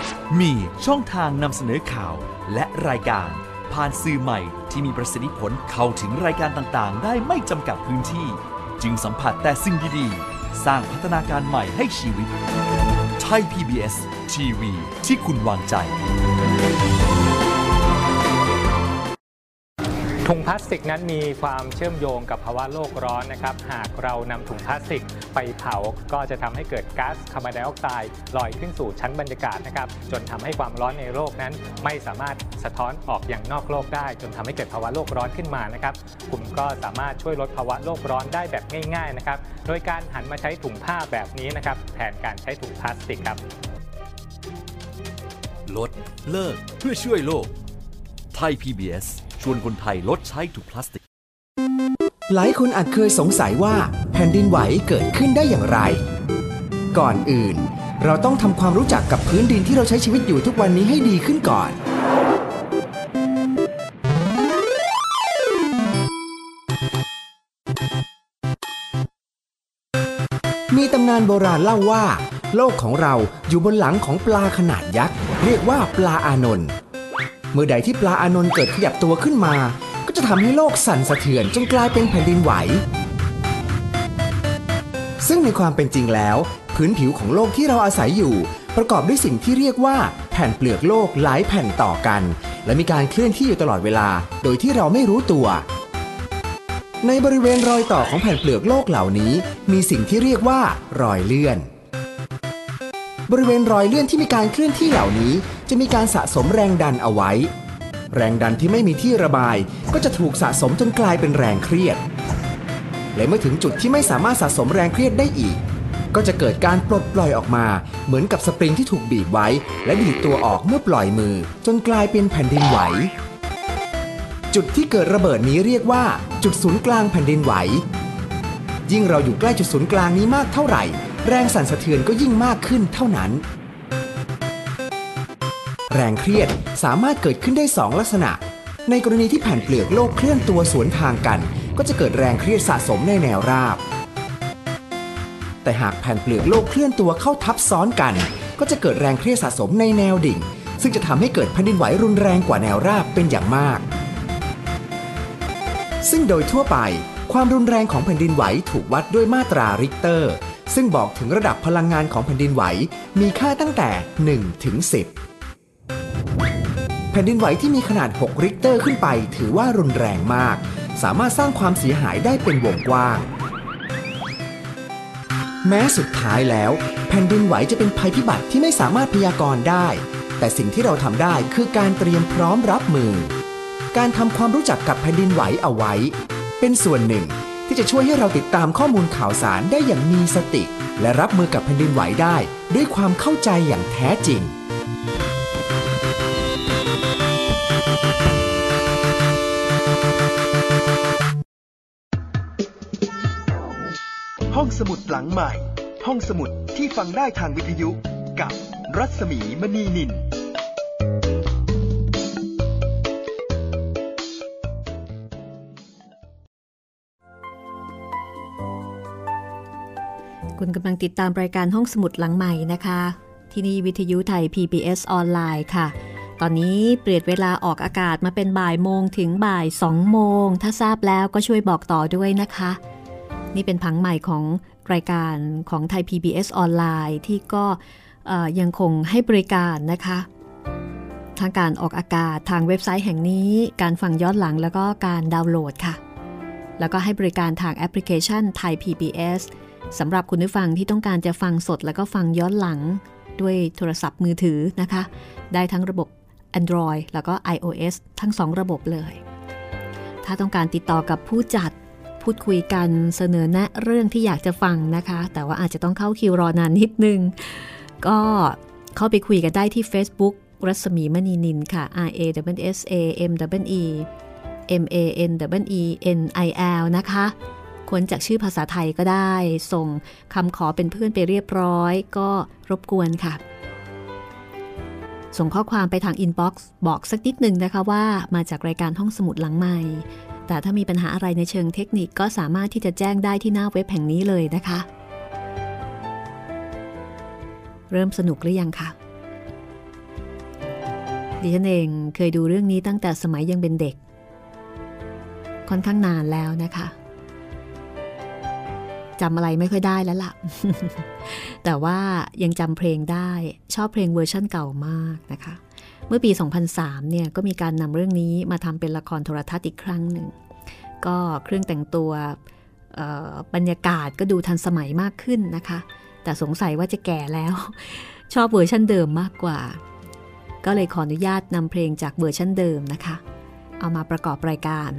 มีช่องทางนำเสนอข่าวและรายการ ผ่านสื่อใหม่ที่มีประสิทธิผลเข้าถึงรายการต่างๆ ได้ไม่จำกัดพื้นที่ จึงสัมผัสแต่สิ่งดีๆ สร้างพัฒนาการใหม่ให้ชีวิต ไทย PBS ทีวีที่คุณวางใจ ถุงพลาสติกนั้นมีความเชื่อมโยงกับภาวะโลกร้อนนะครับ หากเรานำถุงพลาสติกไปเผา ก็จะทำให้เกิดก๊าซคาร์บอนไดออกไซด์ลอยขึ้นสู่ชั้นบรรยากาศนะครับ จนทำให้ความร้อนในโลกนั้น ไม่สามารถสะท้อนออกอย่างนอกโลกได้ จนทำให้เกิดภาวะโลกร้อนขึ้นมานะครับคุณก็สามารถช่วยลดภาวะโลกร้อนได้แบบง่าย ๆนะครับ โดยการหันมาใช้ถุงผ้าแบบนี้นะครับแทนการใช้ถุงพลาสติกครับ ลดเลิกเพื่อช่วยโลกไทย PBS ชวนคนไทยลดใช้ถุงพลาสติก หลายคนอาจเคยสงสัยว่าแผ่นดินไหวเกิดขึ้นได้อย่างไร ก่อนอื่น เราต้องทำความรู้จักกับพื้นดินที่เราใช้ชีวิตอยู่ทุกวันนี้ให้ดีขึ้นก่อน มีตำนานโบราณเล่าว่า โลกของเราอยู่บนหลังของปลาขนาดยักษ์ เรียกว่าปลาอานนท์ เมื่อใดที่ปลาอานนท์เกิดขยับตัวขึ้นมา ก็จะทำให้โลกสั่นสะเทือนจนกลายเป็นแผ่นดินไหว ซึ่งในความเป็นจริงแล้ว พื้นผิวของโลกที่เราอาศัยอยู่ ประกอบด้วยสิ่งที่เรียกว่า แผ่นเปลือกโลกหลายแผ่นต่อกัน และมีการเคลื่อนที่อยู่ตลอดเวลา โดยที่เราไม่รู้ตัว ในบริเวณรอยต่อของแผ่นเปลือกโลกเหล่านี้ มีสิ่งที่เรียกว่ารอยเลื่อน บริเวณรอยเลื่อนที่มีการเคลื่อนที่เหล่านี้ จะมีการสะสมแรงดันเอาไว้ แรงดันที่ไม่มีที่ระบาย ก็จะถูกสะสมจนกลายเป็นแรงเครียด และเมื่อถึงจุดที่ไม่สามารถสะสมแรงเครียดได้อีก ก็จะเกิดการปลดปล่อยออกมา เหมือนกับสปริงที่ถูกบีบไว้ และดีดตัวออกเมื่อปล่อยมือ จนกลายเป็นแผ่นดินไหวจุดที่เกิดระเบิดนี้เรียกว่า จุดศูนย์กลางแผ่นดินไหว ยิ่งเราอยู่ใกล้จุดศูนย์กลางนี้มากเท่าไหร่ แรงสั่นสะเทือนก็ยิ่งมากขึ้นเท่านั้น แรงเครียดสามารถเกิดขึ้นได้ 2 ลักษณะ ในกรณีที่แผ่นเปลือกโลกเคลื่อนตัวสวนทางกัน ก็จะเกิดแรงเครียดสะสมในแนวราบ แต่หากแผ่นเปลือกโลกเคลื่อนตัวเข้าทับซ้อนกัน ก็จะเกิดแรงเครียดสะสมในแนวดิ่ง ซึ่งจะทำให้เกิดแผ่นดินไหวรุนแรงกว่าแนวราบเป็นอย่างมาก ซึ่งโดยทั่วไปความรุนแรงของแผ่นดินไหวถูกวัดด้วยมาตราริกเตอร์ ซึ่งบอกถึงระดับพลังงานของแผ่นดินไหว มีค่าตั้งแต่ 1 ถึง 10 แผ่นดินไหวที่มีขนาด 6 ริกเตอร์ขึ้นไป ถือว่ารุนแรงมาก สามารถสร้างความเสียหายได้เป็นวงกว้าง แม้สุดท้ายแล้ว แผ่นดินไหวจะเป็นภัยพิบัติที่ไม่สามารถพยากรณ์ได้ แต่สิ่งที่เราทำได้คือการเตรียมพร้อมรับมือ การทำความรู้จักกับแผ่นดินไหวเอาไว้ เป็นส่วนหนึ่ง ที่จะช่วยให้เราติดตามข้อมูลข่าวสารได้อย่างมีสติ และรับมือกับแผ่นดินไหวได้ ด้วยความเข้าใจอย่างแท้จริง ห้องสมุดหลังใหม่ ห้องสมุดที่ฟังได้ทางวิทยุ กับรัศมีมณีนิน คุณกำลังติดตามรายการห้องสมุดหลังใหม่นะคะ ที่นี่วิทยุไทย PBS ออนไลน์ค่ะ ตอนนี้เปลี่ยนเวลาออกอากาศมาเป็นบ่ายโมงถึงบ่ายสองโมง ถ้าทราบแล้วก็ช่วยบอกต่อด้วยนะคะ นี่เป็นผังใหม่ของรายการของไทย PBS ออนไลน์ที่ก็ยังคงให้บริการนะคะทางการออกอากาศทางเว็บไซต์แห่งนี้ การฟังย้อนหลังแล้วก็การดาวน์โหลดค่ะ แล้วก็ให้บริการทางแอปพลิเคชันไทย PBS สำหรับคุณผู้ฟังที่ต้องการจะฟังสดแล้วก็ฟังย้อนหลังด้วยโทรศัพท์มือถือนะคะ ได้ทั้งระบบ Android แล้วก็ iOS ทั้ง2ระบบเลย ถ้าต้องการติดต่อกับผู้จัดพูดคุยกันเสนอแนะเรื่องที่อยากจะฟังนะคะ แต่ว่าอาจจะต้องเข้าคิวรอนานนิดนึง ก็เข้าไปคุยกันได้ที่ Facebook รัศมีมณีนินค่ะ R A W S A M W E M A N W E N I L นะคะ ค้นจากชื่อภาษาไทยก็ได้ ส่งคำขอเป็นเพื่อนไปเรียบร้อย ก็รบกวนค่ะ ส่งข้อความไปทาง inbox บอกสักนิดหนึ่งนะคะว่ามาจากรายการห้องสมุดหลังใหม่ แต่ถ้ามีปัญหาอะไรในเชิงเทคนิคก็สามารถที่จะแจ้งได้ที่หน้าเว็บแห่งนี้เลยนะคะ เริ่มสนุกหรือยังคะดิฉันเองเคยดูเรื่องนี้ตั้งแต่สมัยยังเป็นเด็ก ค่อนข้างนานแล้วนะคะ จำอะไรไม่ค่อยได้แล้วละค่ะ แต่ว่ายังจำเพลงได้ชอบเพลงเวอร์ชั่นเก่ามากนะคะ เมื่อปี 2003 เนี่ยก็มีการนำเรื่องนี้มาทำเป็นละครโทรทัศน์อีกครั้งหนึ่ง ก็เครื่องแต่งตัวบรรยากาศก็ดูทันสมัยมากขึ้นนะคะ แต่สงสัยว่าจะแก่แล้ว ชอบเวอร์ชันเดิมมากกว่า ก็เลยขออนุญาตนำเพลงจากเวอร์ชันเดิมนะคะ เอามาประกอบรายการ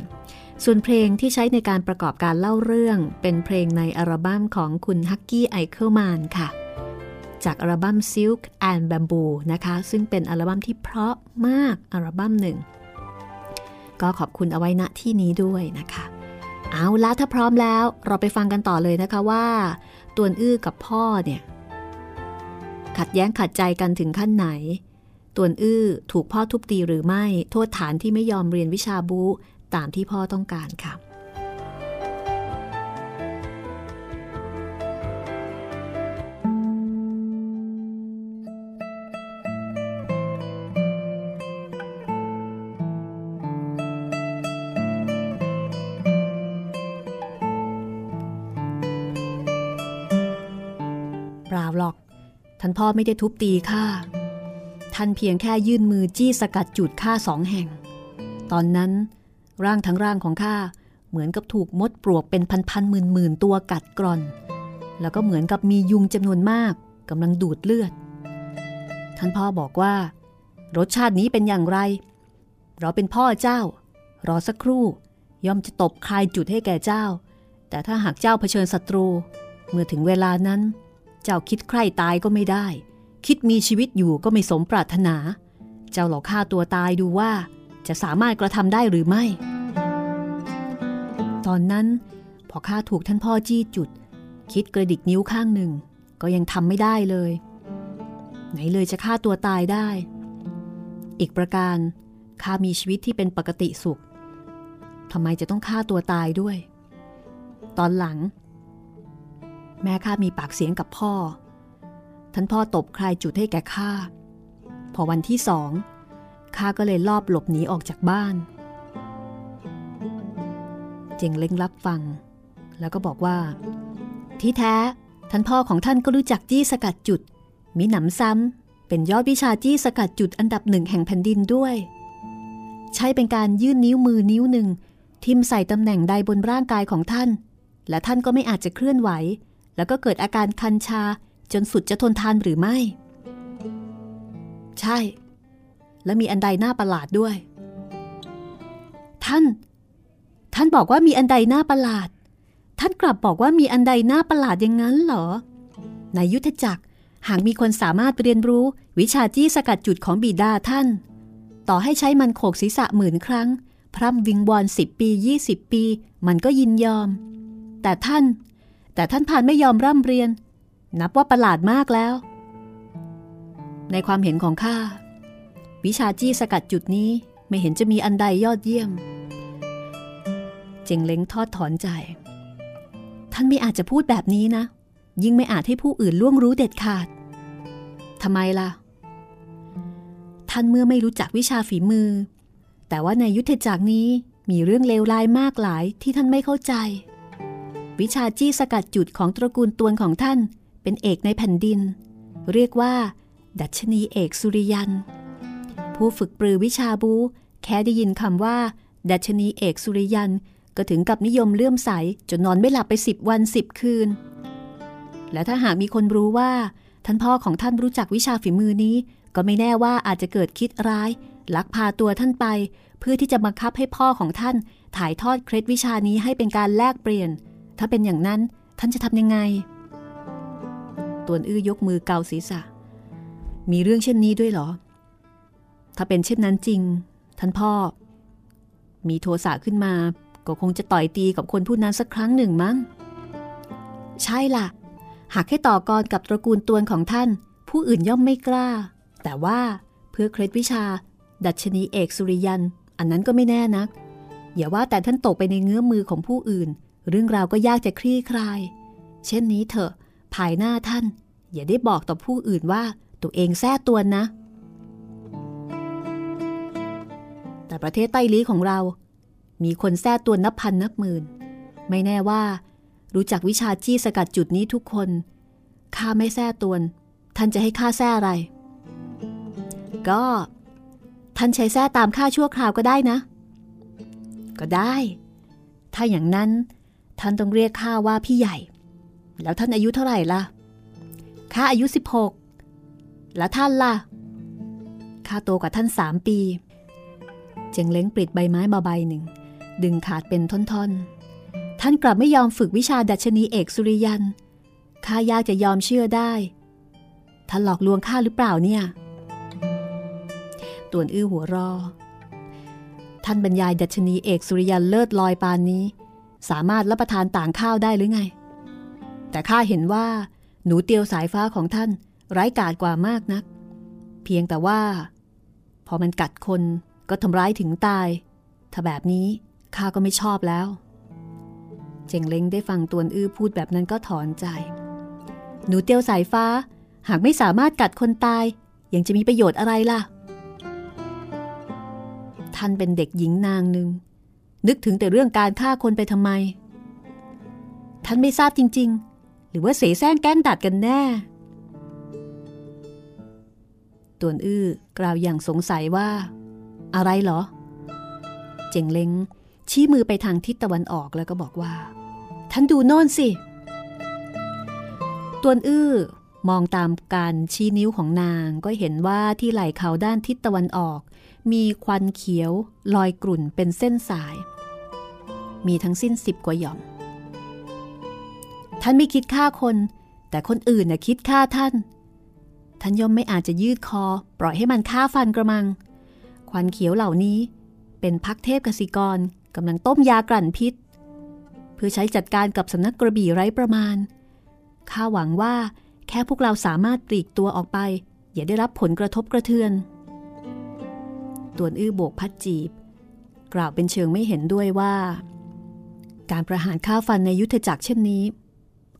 ส่วนเพลงที่ใช้ในการประกอบการเล่าเรื่อง เป็นเพลงในอัลบั้มของคุณฮักกี้ไอเคิลแมนค่ะ จากอัลบั้ม Silk and Bamboo นะคะ ซึ่งเป็นอัลบั้มที่เพราะมากอัลบั้มหนึ่ง ก็ขอบคุณเอาไว้ณที่นี้ด้วยนะคะ เอาละถ้าพร้อมแล้วเราไปฟังกันต่อเลยนะคะว่าตัวอื้อกับพ่อเนี่ย ขัดแย้งขัดใจกันถึงขั้นไหนตัวอื้อถูกพ่อทุบตีหรือไม่ โทษฐานที่ไม่ยอมเรียนวิชาบู ตามที่พ่อต้องการค่ะเปล่าหรอก ท่านพ่อไม่ได้ทุบตีข้า ท่านเพียงแค่ยื่นมือจี้สกัดจุดข้าสองแห่ง ตอนนั้น ร่างทั้งร่างของข้าเหมือนกับถูกมดปลวกเป็นพันๆหมื่นๆตัวกัดกร่อน แล้วก็เหมือนกับมียุงจำนวนมากกำลังดูดเลือด ท่านพ่อบอกว่า รสชาตินี้เป็นอย่างไร เราเป็นพ่อเจ้า รอสักครู่ ย่อมจะตบคลายจุดให้แก่เจ้า แต่ถ้าหากเจ้าเผชิญศัตรู เมื่อถึงเวลานั้น เจ้าคิดใคร่ตายก็ไม่ได้ คิดมีชีวิตอยู่ก็ไม่สมปรารถนา เจ้าหลอกฆ่าตัวตายดูว่า จะสามารถกระทำได้หรือไม่ ตอนนั้นพอข้าถูกท่านพ่อจี้จุด คิดกระดิกนิ้วข้างหนึ่ง ก็ยังทำไม่ได้เลย ไหนเลยจะฆ่าตัวตายได้ อีกประการข้ามีชีวิตที่เป็นปกติสุขทำไมจะต้องฆ่าตัวตายด้วย ตอนหลัง แม่ข้ามีปากเสียงกับพ่อ ท่านพ่อตบใคลายจุดให้แก่ข้า พอวันที่สอง ข้าก็เลยลอบหลบหนีออกจากบ้าน เจงเล้งรับฟัง แล้วก็บอกว่า ที่แท้ ท่านพ่อของท่านก็รู้จักจี้สกัดจุด มีหนำซ้ำเป็นยอดวิชาจี้สกัดจุดอันดับหนึ่งแห่งแผ่นดินด้วย ใช้เป็นการยื่นนิ้วมือนิ้วหนึ่ง ทิมใส่ตำแหน่งใดบนร่างกายของท่าน และท่านก็ไม่อาจจะเคลื่อนไหว แล้วก็เกิดอาการคันชาจนสุดจะทนทานหรือไม่ ใช่ และมีอันใดหน้าประหลาดด้วย ท่าน ท่านบอกว่ามีอันใดหน้าประหลาด ท่านกลับบอกว่ามีอันใดหน้าประหลาดอย่างนั้นเหรอ ในยุทธจักรหากมีคนสามารถเรียนรู้วิชาจี้สกัดจุดของบิดาท่าน ต่อให้ใช้มันโขกศีรษะหมื่นครั้ง พร่ำวิงวอนสิบปียี่สิบปี มันก็ยินยอม แต่ท่าน แต่ท่านผ่านไม่ยอมร่ำเรียน นับว่าประหลาดมากแล้ว ในความเห็นของข้า วิชาจี้สกัดจุดนี้ไม่เห็นจะมีอันใดยอดเยี่ยม เจงเล้งทอดถอนใจ ท่านไม่อาจจะพูดแบบนี้นะ ยิ่งไม่อาจให้ผู้อื่นล่วงรู้เด็ดขาดทำไมล่ะ ท่านเมื่อไม่รู้จักวิชาฝีมือ แต่ว่าในยุทธจักรนี้มีเรื่องเลวร้ายมากหลายที่ท่านไม่เข้าใจ วิชาจี้สกัดจุดของตระกูลตวนของท่านเป็นเอกในแผ่นดิน เรียกว่า ดัชนีเอกสุริยัน ผู้ฝึกปรือวิชาบู แค่ได้ยินคำว่า ดัชนีเอกสุริยัน ก็ถึงกับนิยมเลื่อมใส จนนอนไม่หลับไปสิบวันสิบคืน และถ้าหากมีคนรู้ว่า ท่านพ่อของท่านรู้จักวิชาฝีมือนี้ ก็ไม่แน่ว่าอาจจะเกิดคิดร้าย ลักพาตัวท่านไป เพื่อที่จะบังคับให้พ่อของท่าน ถ่ายทอดเคล็ดวิชานี้ให้เป็นการแลกเปลี่ยน ถ้าเป็นอย่างนั้นท่านจะทำยังไงตวนอื้อยกมือเกาศีรษะ มีเรื่องเช่นนี้ด้วยเหรอ ถ้าเป็นเช่นนั้นจริง ท่านพ่อ มีโทสะขึ้นมา ก็คงจะต่อยตีกับคนผู้นั้นสักครั้งหนึ่งมั้ง ใช่ล่ะ หากให้ต่อกรกับตระกูลตวนของท่าน ผู้อื่นย่อมไม่กล้า แต่ว่าเพื่อเคล็ดวิชา ดัชนีเอกสุริยัน อันนั้นก็ไม่แน่นัก อย่าว่าแต่ท่านตกไปในเงื้อมือของผู้อื่น เรื่องราวก็ยากจะคลี่คลาย เช่นนี้เถอะ ภายหน้าท่าน อย่าได้บอกต่อผู้อื่นว่าตัวเองแท้ตัวนะ แต่ประเทศใต้ลี้ของเรา มีคนแท้ตัวนับพันนับหมื่น ไม่แน่ว่า รู้จักวิชาจี้สกัดจุดนี้ทุกคนข้าไม่แท้ตัวนท่านจะให้ข้าแท้อะไร ก็ ท่านใช้แท้ตามข้าชั่วคราวก็ได้นะ ก็ได้ ถ้าอย่างนั้น ท่านต้องเรียกข้าว่าพี่ใหญ่ แล้วท่านอายุเท่าไหร่ล่ะข้าอายุ 16 แล้วท่านล่ะข้าโตกว่าท่านสามปี เจงเล้งปลิดใบไม้มาใบหนึ่ง ดึงขาดเป็นท่อนๆ ท่านกลับไม่ยอมฝึกวิชาดัชนีเอกสุริยันข้ายากจะยอมเชื่อได้ ท่านหลอกลวงข้าหรือเปล่าเนี่ยตวนอื้อหัวรอ ท่านบรรยายดัชนีเอกสุริยันเลิศลอยปานนี้ สามารถรับประทานต่างข้าวได้หรือไง แต่ข้าเห็นว่า หนูเตียวสายฟ้าของท่าน ไร้กาจกว่ามากนัก เพียงแต่ว่า พอมันกัดคน ก็ทำร้ายถึงตาย ถ้าแบบนี้ข้าก็ไม่ชอบแล้ว เจงเล้งได้ฟังตวนอื้อพูดแบบนั้นก็ถอนใจ หนูเตียวสายฟ้า หากไม่สามารถกัดคนตาย ยังจะมีประโยชน์อะไรล่ะ ท่านเป็นเด็กหญิงนางหนึ่ง นึกถึงแต่เรื่องการฆ่าคนไปทำไม ท่านไม่ทราบจริง ๆ หรือว่าเสแสร้งแกล้งดัดกันแน่ตวนอื้อกล่าวอย่างสงสัยว่า อะไรเหรอ เจงเล้งชี้มือไปทางทิศตะวันออกแล้วก็บอกว่า ท่านดูโน่นสิ ตวนอื้อมองตามการชี้นิ้วของนางก็เห็นว่าที่ไหล่เขาด้านทิศตะวันออก มีควันเขียวลอยกลุ่นเป็นเส้นสาย มีทั้งสิ้นสิบกว่าหย่อม ท่านไม่คิดฆ่าคน แต่คนอื่นน่ะคิดฆ่าท่าน ท่านย่อมไม่อาจจะยืดคอ ปล่อยให้มันฆ่าฟันกระมัง ควันเขียวเหล่านี้ เป็นพักเทพกสิกรกำลังต้มยากลั่นพิษ เพื่อใช้จัดการกับสำนักกระบี่ไร้ประมาณ ข้าหวังว่าแค่พวกเราสามารถปลีกตัวออกไป อย่าได้รับผลกระทบกระเทือน ตวนอื้อโบกพัดจีบ กล่าวเป็นเชิงไม่เห็นด้วยว่า การประหารฆ่าฟันในยุทธจักรเช่นนี้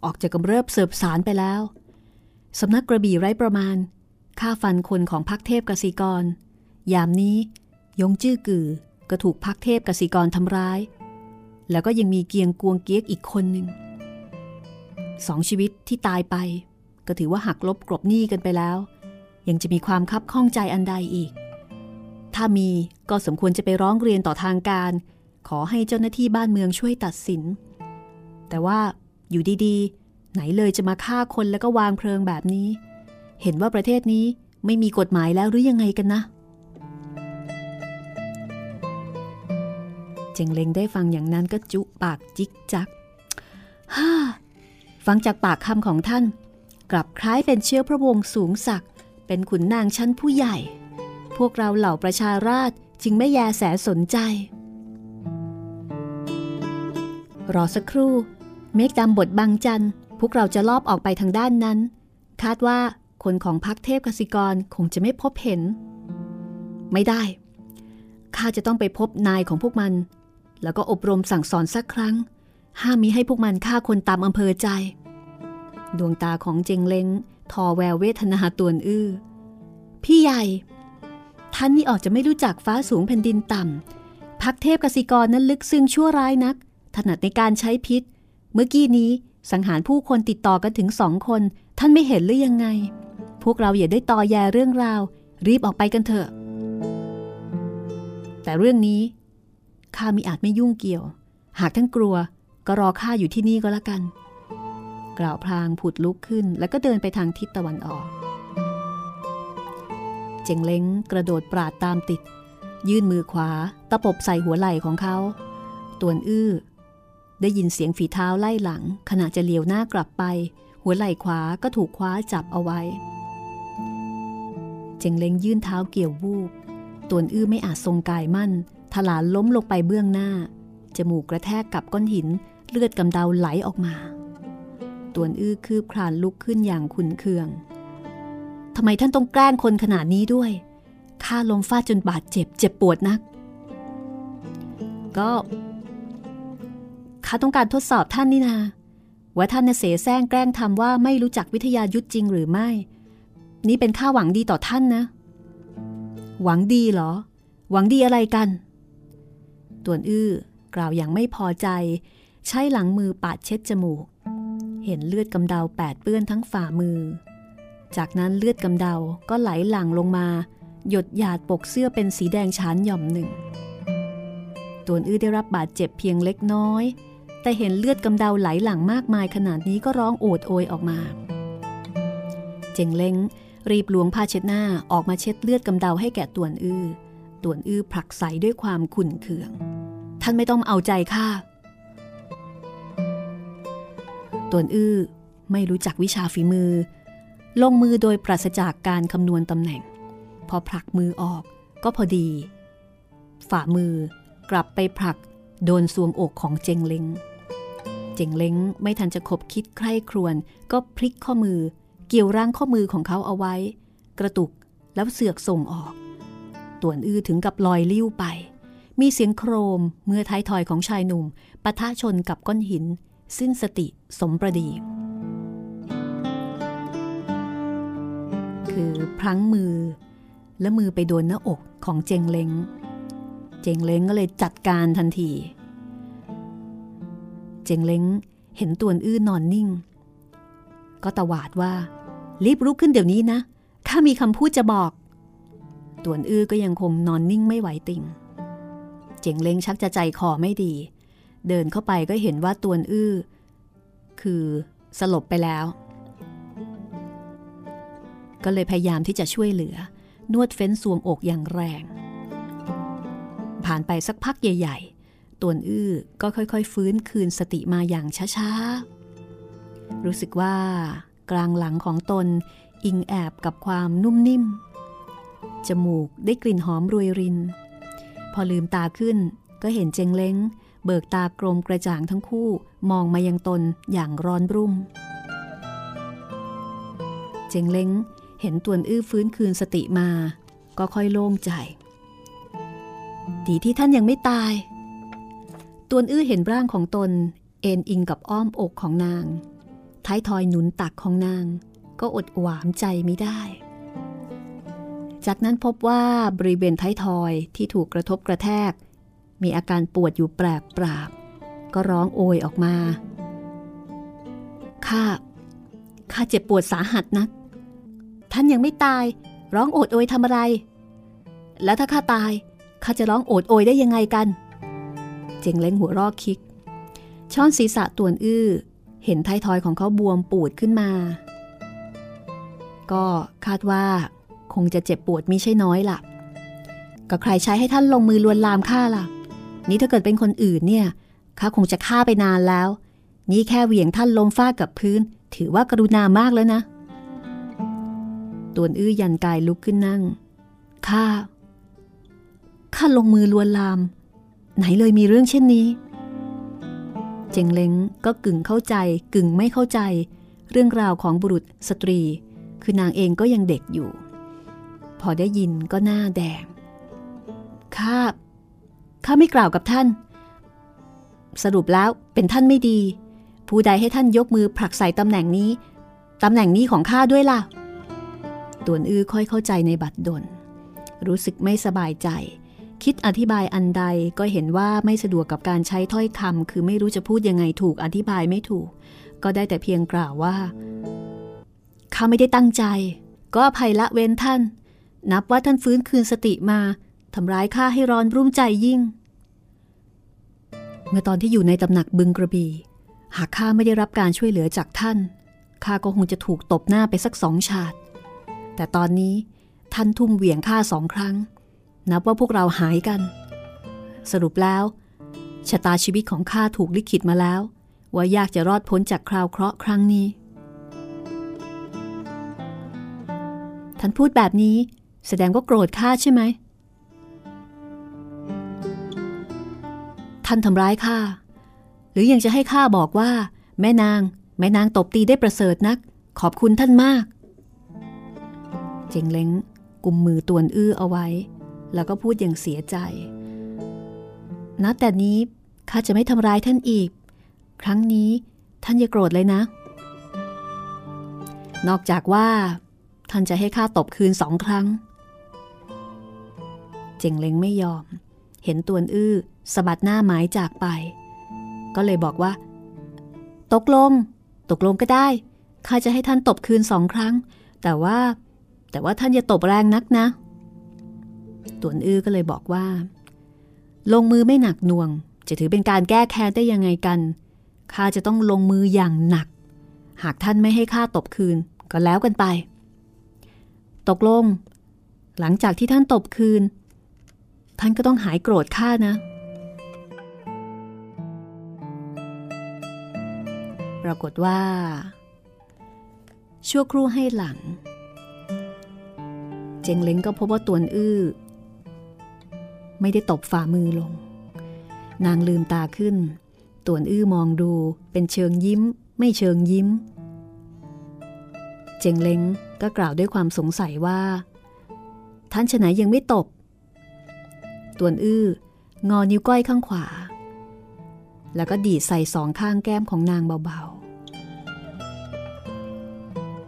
ออกจากกำเริบเสบสารไปแล้วสำนักกระบี่ไร้ประมาณฆ่าฟันคนของพักเทพกสิกร ยามนี้ยงจื้อกือก็ถูกพักเทพกสิกรทำร้าย แล้วก็ยังมีเกียงกวงเกียกอีกคนหนึ่งสองชีวิตที่ตายไป ก็ถือว่าหักลบกลบหนี้กันไปแล้ว ยังจะมีความคับข้องใจอันใดอีก ถ้ามีก็สมควรจะไปร้องเรียนต่อทางการ ขอให้เจ้าหน้าที่บ้านเมืองช่วยตัดสิน แต่ว่าอยู่ดีๆ ไหนเลยจะมาฆ่าคนแล้วก็วางเพลิงแบบนี้ เห็นว่าประเทศนี้ไม่มีกฎหมายแล้วหรือยังไงกันนะ เจงเล็งได้ฟังอย่างนั้นก็จุปากจิกจักฮ่าฟังจากปากคำของท่าน กลับคล้ายเป็นเชื้อพระวงศ์สูงศักดิ์เป็นขุนนางชั้นผู้ใหญ่ พวกเราเหล่าประชาราชจึงไม่แยแสสนใจ รอสักครู่ เมฆดำบดบังจันทร์พวกเราจะลอบออกไปทางด้านนั้น คาดว่าคนของพักเทพกสิกรคงจะไม่พบเห็น ไม่ได้ข้าจะต้องไปพบนายของพวกมัน แล้วก็อบรมสั่งสอนสักครั้ง ห้ามมิให้พวกมันฆ่าคนตามอำเภอใจ ดวงตาของเจงเล้งทอแววเวทนาตวนอื้อ พี่ใหญ่ ท่านนี่ออกจะไม่รู้จักฟ้าสูงแผ่นดินต่ำพักเทพกสิกรนั้นลึกซึ้งชั่วร้ายนัก ถนัดในการใช้พิษ เมื่อกี้นี้สังหารผู้คนติดต่อกันถึงสองคน ท่านไม่เห็นหรือยังไง พวกเราอย่าได้ตอแยเรื่องราว รีบออกไปกันเถอะ แต่เรื่องนี้ ข้ามิอาจไม่ยุ่งเกี่ยว หากท่านกลัวก็รอข้าอยู่ที่นี่ก็แล้วกัน กล่าวพลางผุดลุกขึ้น แล้วก็เดินไปทางทิศตะวันออก เจงเล้งกระโดดปราดตามติด ยื่นมือขวา ตะปบใส่หัวไหล่ของเขา ตวนอื้อ ได้ยินเสียงฝีเท้าไล่หลัง ขณะจะเลี้ยวหน้ากลับไป หัวไหล่ขวาก็ถูกคว้าจับเอาไว้ เจงเล้งยื่นเท้าเกี่ยววูบตวนอื้อไม่อาจทรงกายมั่น ถลาล้มลงไปเบื้องหน้า จมูกกระแทกกับก้อนหินเลือดกำเดาไหลออกมา ตวนอื้อคืบคลานลุกขึ้นอย่างขุนเคืองทำไมท่านต้องแกล้งคนขนาดนี้ด้วยข้าลมฟาดจนบาดเจ็บ เจ็บปวดนัก ก็ข้าต้องการทดสอบท่านนี่นา ว่าท่านน่ะเสแสร้งแกล้งทำว่าไม่รู้จักวิทยายุทธจริงหรือไม่ นี่เป็นข้าหวังดีต่อท่านนะ หวังดีเหรอ หวังดีอะไรกัน ตวนอื้อกล่าวอย่างไม่พอใจ ใช้หลังมือปาดเช็ดจมูก เห็นเลือดกำเดาแปดเปื้อนทั้งฝ่ามือ จากนั้นเลือดกำเดาก็ไหลหลั่งลงมา หยดหยาดปกเสื้อเป็นสีแดงฉานหย่อมหนึ่งตวนอื้อได้รับบาดเจ็บเพียงเล็กน้อย แต่เห็นเลือดกำเดาไหลหลั่งมากมายขนาดนี้ก็ร้องโอดโอยออกมา เจงเล้งรีบหลวงผ้าเช็ดหน้าออกมาเช็ดเลือดกำเดาให้แก่ตวนอื้อ ตวนอื้อผลักใสด้วยความขุ่นเคือง ท่านไม่ต้องเอาใจข้าตวนอื้อไม่รู้จักวิชาฝีมือ ลงมือโดยปราศจากการคำนวณตำแหน่ง พอผลักมือออกก็พอดี ฝ่ามือกลับไปผลักโดนสวงอกของเจงเล้งเจงเล้งไม่ทันจะคบคิดใคร่ครวญก็พลิกข้อมือ เกี่ยวร่างข้อมือของเขาเอาไว้ กระตุกแล้วเสือกส่งออก ต่วนอื้อถึงกับลอยลิ้วไป มีเสียงโครมเมื่อท้ายถอยของชายหนุ่มปะทะชนกับก้อนหิน สิ้นสติสมประดีคือพลั้งมือ และมือไปโดนหน้าอกของเจงเล้ง เจงเล้งก็เลยจัดการทันที เจงเล้งเห็นตวนอื้อนอนนิ่ง ก็ตวาดว่า รีบลุกขึ้นเดี๋ยวนี้นะข้ามีคำพูดจะบอก ตวนอื้อก็ยังคงนอนนิ่งไม่ไหวติงเจ๋งเล้งชักจะใจคอไม่ดี เดินเข้าไปก็เห็นว่าตวนอื้อ คือสลบไปแล้ว ก็เลยพยายามที่จะช่วยเหลือ นวดเฟ้นสวงอกอย่างแรง ผ่านไปสักพักใหญ่ ๆ ตวนอื้อก็ค่อยๆ ฟื้นคืนสติมาอย่างช้าๆ รู้สึกว่ากลางหลังของตนอิงแอบกับความนุ่มนิ่ม จมูกได้กลิ่นหอมรวยริน พอลืมตาขึ้นก็เห็นเจงเล้ง เบิกตากลมกระจ่างทั้งคู่มองมายังตนอย่างร้อนรุ่ม เจงเล้งเห็นตวนอื้อฟื้นคืนสติมา ก็ค่อยโล่งใจ ดีที่ท่านยังไม่ตาย ตวนอื้อเห็นร่างของตน เอ็นอิงกับอ้อมอกของนาง ท้ายทอยหนุนตักของนาง ก็อดหวามใจไม่ได้ จากนั้นพบว่าบริเวณท้ายทอยที่ถูกกระทบกระแทก มีอาการปวดอยู่แปรปราบ ก็ร้องโอยออกมา ข้า ข้าเจ็บปวดสาหัสนัก ท่านยังไม่ตาย ร้องโอดโอยทำอะไร แล้วถ้าข้าตาย ข้าจะร้องโอดโอยได้ยังไงกัน เจงเล้งหัวรอกคิก ช้อนศีรษะตวนอื้อ เห็นท้ายทอยของเขาบวมปูดขึ้นมา ก็คาดว่า คงจะเจ็บปวดมิใช่น้อยล่ะ ก็ใครใช้ให้ท่านลงมือลวนลามข้าล่ะ นี่ถ้าเกิดเป็นคนอื่นเนี่ยข้าคงจะฆ่าไปนานแล้ว นี่แค่เหวี่ยงท่านลมฟาดกับพื้น ถือว่ากรุณามากแล้วนะ ตวนอื้อยันกายลุกขึ้นนั่ง ข้า ข้าลงมือลวนลาม ไหนเลยมีเรื่องเช่นนี้ เจงเล้งก็กึ่งเข้าใจ กึ่งไม่เข้าใจ เรื่องราวของบุรุษสตรี คือนางเองก็ยังเด็กอยู่ พอได้ยินก็หน้าแดง ข้า ข้าไม่กล่าวกับท่าน สรุปแล้วเป็นท่านไม่ดี ผู้ใดให้ท่านยกมือผลักใส่ตำแหน่งนี้ ตำแหน่งนี้ของข้าด้วยล่ะ ตวนอื้อค่อยเข้าใจในบัดดลรู้สึกไม่สบายใจ คิดอธิบายอันใดก็เห็นว่าไม่สะดวกกับการใช้ถ้อยคำคือไม่รู้จะพูดยังไงถูกอธิบายไม่ถูก ก็ได้แต่เพียงกล่าวว่าข้าไม่ได้ตั้งใจ ก็อภัยละเว้นท่าน นับว่าท่านฟื้นคืนสติมาทำร้ายข้าให้ร้อนรุ่มใจยิ่ง เมื่อตอนที่อยู่ในตำหนักบึงกระบี่ หากข้าไม่ได้รับการช่วยเหลือจากท่านข้าก็คงจะถูกตบหน้าไปสักสองฉาด แต่ตอนนี้ท่านทุ่มเหวี่ยงข้าสองครั้ง นับว่าพวกเราหายกัน สรุปแล้วชะตาชีวิตของข้าถูกลิขิตมาแล้ว ว่ายากจะรอดพ้นจากคราวเคราะห์ครั้งนี้ ท่านพูดแบบนี้ แสดงว่าโกรธข้าใช่ไหม ท่านทำร้ายข้า หรือยังจะให้ข้าบอกว่า แม่นาง แม่นางตบตีได้ประเสริฐนัก ขอบคุณท่านมาก เจงเล้งกุมมือตวนอื้อเอาไว้ แล้วก็พูดอย่างเสียใจ นับแต่นี้ข้าจะไม่ทำร้ายท่านอีก ครั้งนี้ท่านอย่าโกรธเลยนะ นอกจากว่า ท่านจะให้ข้าตบคืนสองครั้ง เจงเล้งไม่ยอม เห็นตวนอื้อสะบัดหน้าหมายจากไป ก็เลยบอกว่า ตกลง ตกลงก็ได้ข้าจะให้ท่านตบคืนสองครั้ง แต่ว่า แต่ว่าท่านอย่าตบแรงนักนะตวนอื้อก็เลยบอกว่า ลงมือไม่หนักหน่วง จะถือเป็นการแก้แค้นได้ยังไงกันข้าจะต้องลงมืออย่างหนัก หากท่านไม่ให้ข้าตบคืนก็แล้วกันไป ตกลง หลังจากที่ท่านตบคืน ท่านก็ต้องหายโกรธข้านะ ปรากฏว่า ชั่วครู่ให้หลัง เจงเล้งก็พบว่าตวนอื้อ ไม่ได้ตบฝ่ามือลง นางลืมตาขึ้น ตวนอื้อมองดูเป็นเชิงยิ้ม ไม่เชิงยิ้ม เจงเล้งก็กล่าวด้วยความสงสัยว่า ท่านฉไหนยังไม่ตบ ตวนอื้องอนิ้วก้อยข้างขวา แล้วก็ดีดใส่สองข้างแก้มของนางเบา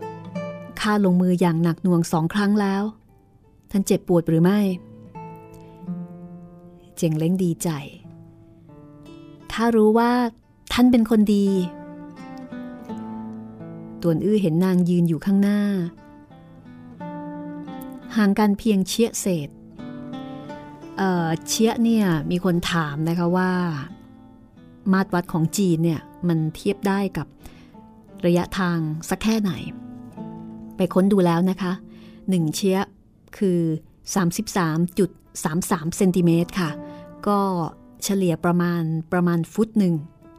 ๆ ข้าลงมืออย่างหนักหน่วงสองครั้งแล้ว ท่านเจ็บปวดหรือไม่ เจงเล้งดีใจ ข้ารู้ว่าท่านเป็นคนดีตวนอื้อเห็นนางยืนอยู่ข้างหน้า ห่างกันเพียงเชี่ยเศษ เชียเนี่ยมีคนถามนะคะว่า มาตรวัดของจีนเนี่ยมันเทียบได้กับระยะทางสักแค่ไหน ไปค้นดูแล้วนะคะ 1 เชียคือ 33.33 เซนติเมตรค่ะ ก็เฉลี่ยประมาณประมาณฟุตหนึ่ง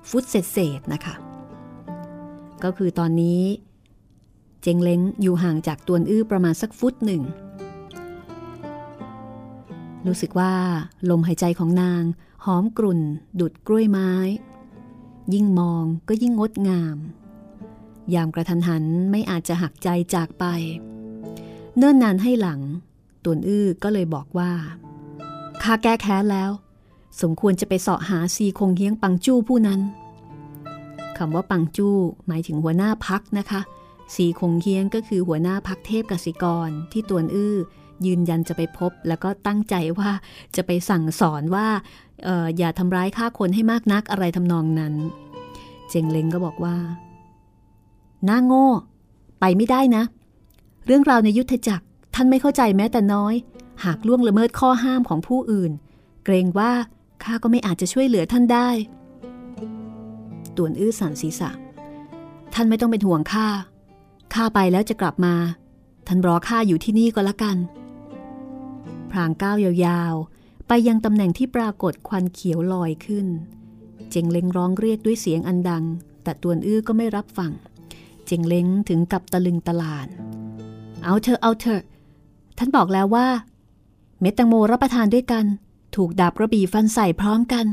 ฟุตเศษๆนะคะ ก็คือตอนนี้ เจงเล้งอยู่ห่างจากตวนอื้อประมาณสักฟุตหนึ่ง รู้สึกว่าลมหายใจของนางหอมกลุ่น ดุดกล้วยไม้ ยิ่งมองก็ยิ่งงดงาม ยามกระทันหันไม่อาจจะหักใจจากไป เนิ่นนานให้หลังตวนอื้อก็เลยบอกว่าข้าแก้แค้นแล้ว สมควรจะไปเสาะหาซีคงเฮียงปังจู้ผู้นั้นคำว่าปังจู้หมายถึงหัวหน้าพักนะคะ สีคงเฮียงก็คือหัวหน้าพักเทพกสิกรที่ตวนอื้อ ยืนยันจะไปพบ แล้วก็ตั้งใจว่าจะไปสั่งสอนว่าอออย่าทำร้ายข้าคนให้มากนักอะไรทำนองนั้น เจงเล้งก็บอกว่าน้าโง่ ไปไม่ได้นะ เรื่องราวในยุทธจักรท่านไม่เข้าใจแม้แต่น้อย หากล่วงละเมิดข้อห้ามของผู้อื่น เกรงว่าข้าก็ไม่อาจจะช่วยเหลือท่านได้ต่วนอื้อสันศีรษะ ท่านไม่ต้องเป็นห่วงข้าข้าไปแล้วจะกลับมา ท่านรอข้าอยู่ที่นี่ก็แล้วกัน พรางก้าวยาวๆ ไปยังตำแหน่งที่ปรากฏควันเขียวลอยขึ้น เจงเล้งร้องเรียกด้วยเสียงอันดัง แต่ตวนอื้อก็ไม่รับฟัง เจงเล้งถึงกับตะลึงตะลาน เอาเถอเอาเถอท่านบอกแล้วว่า เม็ดแตงโมรับประทานด้วยกัน ถูกดาบกระบี่ฟันใส่พร้อมกัน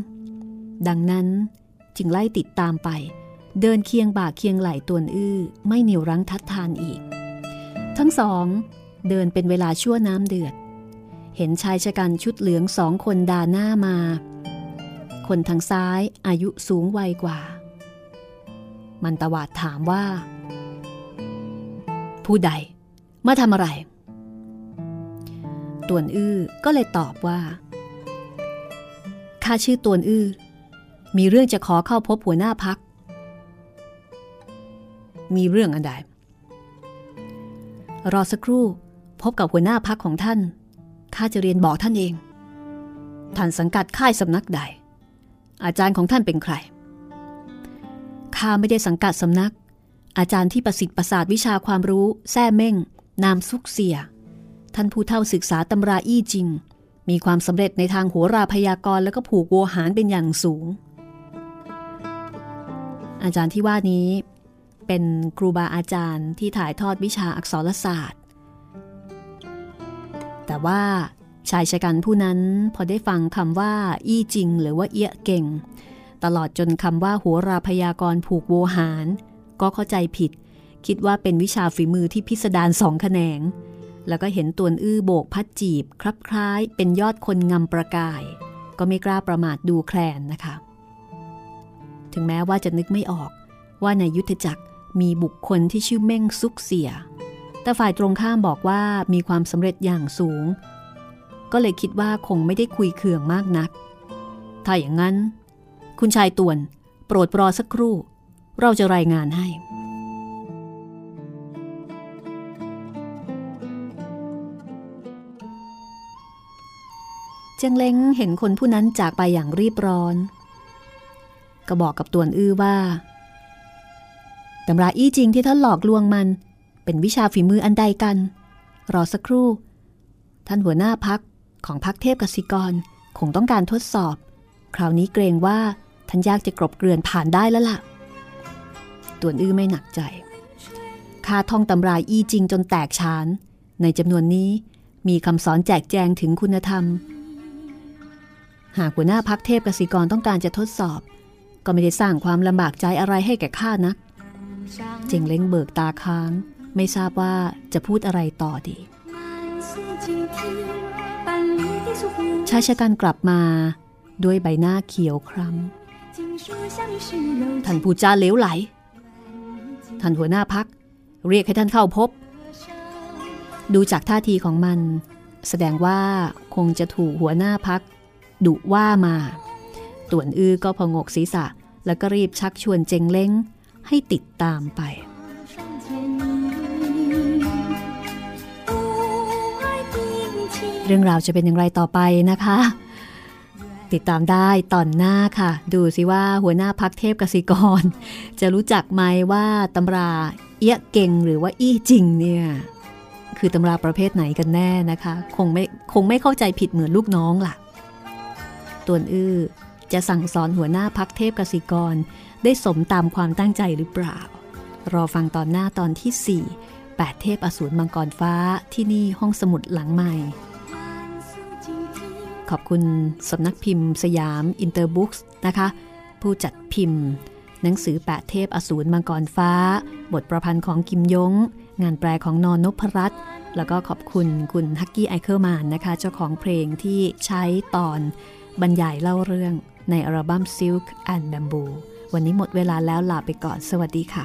ดังนั้นจึงไล่ติดตามไป เดินเคียงบ่าเคียงไหลตวนอื้อ ไม่เหนียวรั้งทัดทานอีก ทั้งสอง เดินเป็นเวลาชั่วน้ำเดือด เห็นชายชะกันชุดเหลืองสองคนดาหน้ามา คนทางซ้ายอายุสูงวัยกว่า มันตวาดถามว่า ผู้ใดมาทำอะไร ตวนอื้อก็เลยตอบว่า ข้าชื่อตวนอื้อ มีเรื่องจะขอเข้าพบหัวหน้าพัก มีเรื่องอันใดรอสักครู่พบกับหัวหน้าพักของท่าน ข้าจะเรียนบอกท่านเอง ท่านสังกัดค่ายสำนักใด อาจารย์ของท่านเป็นใคร ข้าไม่ได้สังกัดสำนัก อาจารย์ที่ประสิทธิ์ประสาทวิชาความรู้แท้เม่ง นามซุกเสีย ท่านผู้เท่าศึกษาตำราอี้จริง มีความสำเร็จในทางโหราพยากรณ์แล้วก็ผูกโวหารเป็นอย่างสูง อาจารย์ที่ว่านี้เป็นครูบาอาจารย์ที่ถ่ายทอดวิชาอักษรศาสตร์ แต่ว่าชายชะกันผู้นั้นพอได้ฟังคำว่า อี้จริง หรือว่าเอี้ยเก่ง ตลอดจนคำว่าหัวราพยากรผูกโวหาร ก็เข้าใจผิด คิดว่าเป็นวิชาฝีมือที่พิสดารสองแขนง แล้วก็เห็นตัวอื้อโบกพัดจีบคลับคล้ายเป็นยอดคนงำประกาย ก็ไม่กล้าประมาทดูแคลนนะคะ ถึงแม้ว่าจะนึกไม่ออกว่าในยุทธจักรมีบุคคลที่ชื่อเม่งซุกเสีย แต่ฝ่ายตรงข้ามบอกว่ามีความสำเร็จอย่างสูง ก็เลยคิดว่าคงไม่ได้คุยเคืองมากนัก ถ้าอย่างนั้น คุณชายตวน โปรดรอสักครู่ เราจะรายงานให้ เจียงเล้งเห็นคนผู้นั้นจากไปอย่างรีบร้อน ก็บอกกับตวนอื้อว่าตำราอี้จริงที่ท่านหลอกลวงมัน เป็นวิชาฝีมืออันใดกัน รอสักครู่ ท่านหัวหน้าพักของพักเทพกสิกรคงต้องการทดสอบ คราวนี้เกรงว่าท่านยากจะกรบเกลื่อนผ่านได้แล้วล่ะตวนอื้อไม่หนักใจข้าท่องตำราอี้จริงจนแตกฉาน ในจำนวนนี้มีคำสอนแจกแจงถึงคุณธรรม หากหัวหน้าพักเทพกสิกรต้องการจะทดสอบ ก็ไม่ได้สร้างความลำบากใจอะไรให้แก่ข้านัก เจงเล้งเบิกตาค้าง ไม่ทราบว่าจะพูดอะไรต่อดีชายชะกันกลับมาด้วยใบหน้าเขียวคล้ำท่านผู้จาเลวไหล ท่านหัวหน้าพัก เรียกให้ท่านเข้าพบ ดูจากท่าทีของมัน แสดงว่าคงจะถูกหัวหน้าพักดุว่ามาต่วนอื้อก็พองกศีรษะ แล้วก็รีบชักชวนเจงเล้งให้ติดตามไป เรื่องราวจะเป็นอย่างไรต่อไปนะคะ ติดตามได้ตอนหน้าค่ะ ดูสิว่าหัวหน้าพักเทพกสิกร จะรู้จักไหมว่าตำราเอี้ยเก่งหรือว่าอี้จริงเนี่ยคือตำราประเภทไหนกันแน่นะคะ คงไม่คงไม่เข้าใจผิดเหมือนลูกน้องล่ะต้วนอื้อจะสั่งสอนหัวหน้าพรรคเทพกสิกร ได้สมตามความตั้งใจหรือเปล่า รอฟังตอนหน้าตอนที่ 4 8 เทพอสูรมังกรฟ้าที่นี่ห้องสมุดหลังใหม่ ขอบคุณสำนักพิมพ์สยามอินเตอร์บุ๊กส์นะคะ ผู้จัดพิมพ์ หนังสือแปดเทพอสูรมังกรฟ้า บทประพันธ์ของกิมยง งานแปลของนอนนพรัตน์แล้วก็ขอบคุณคุณฮักกี้ไอเคิลแมนนะคะ เจ้าของเพลงที่ใช้ตอนบรรยายเล่าเรื่องในอัลบั้ม Silk and Bamboo วันนี้หมดเวลาแล้วลาไปก่อนสวัสดีค่ะ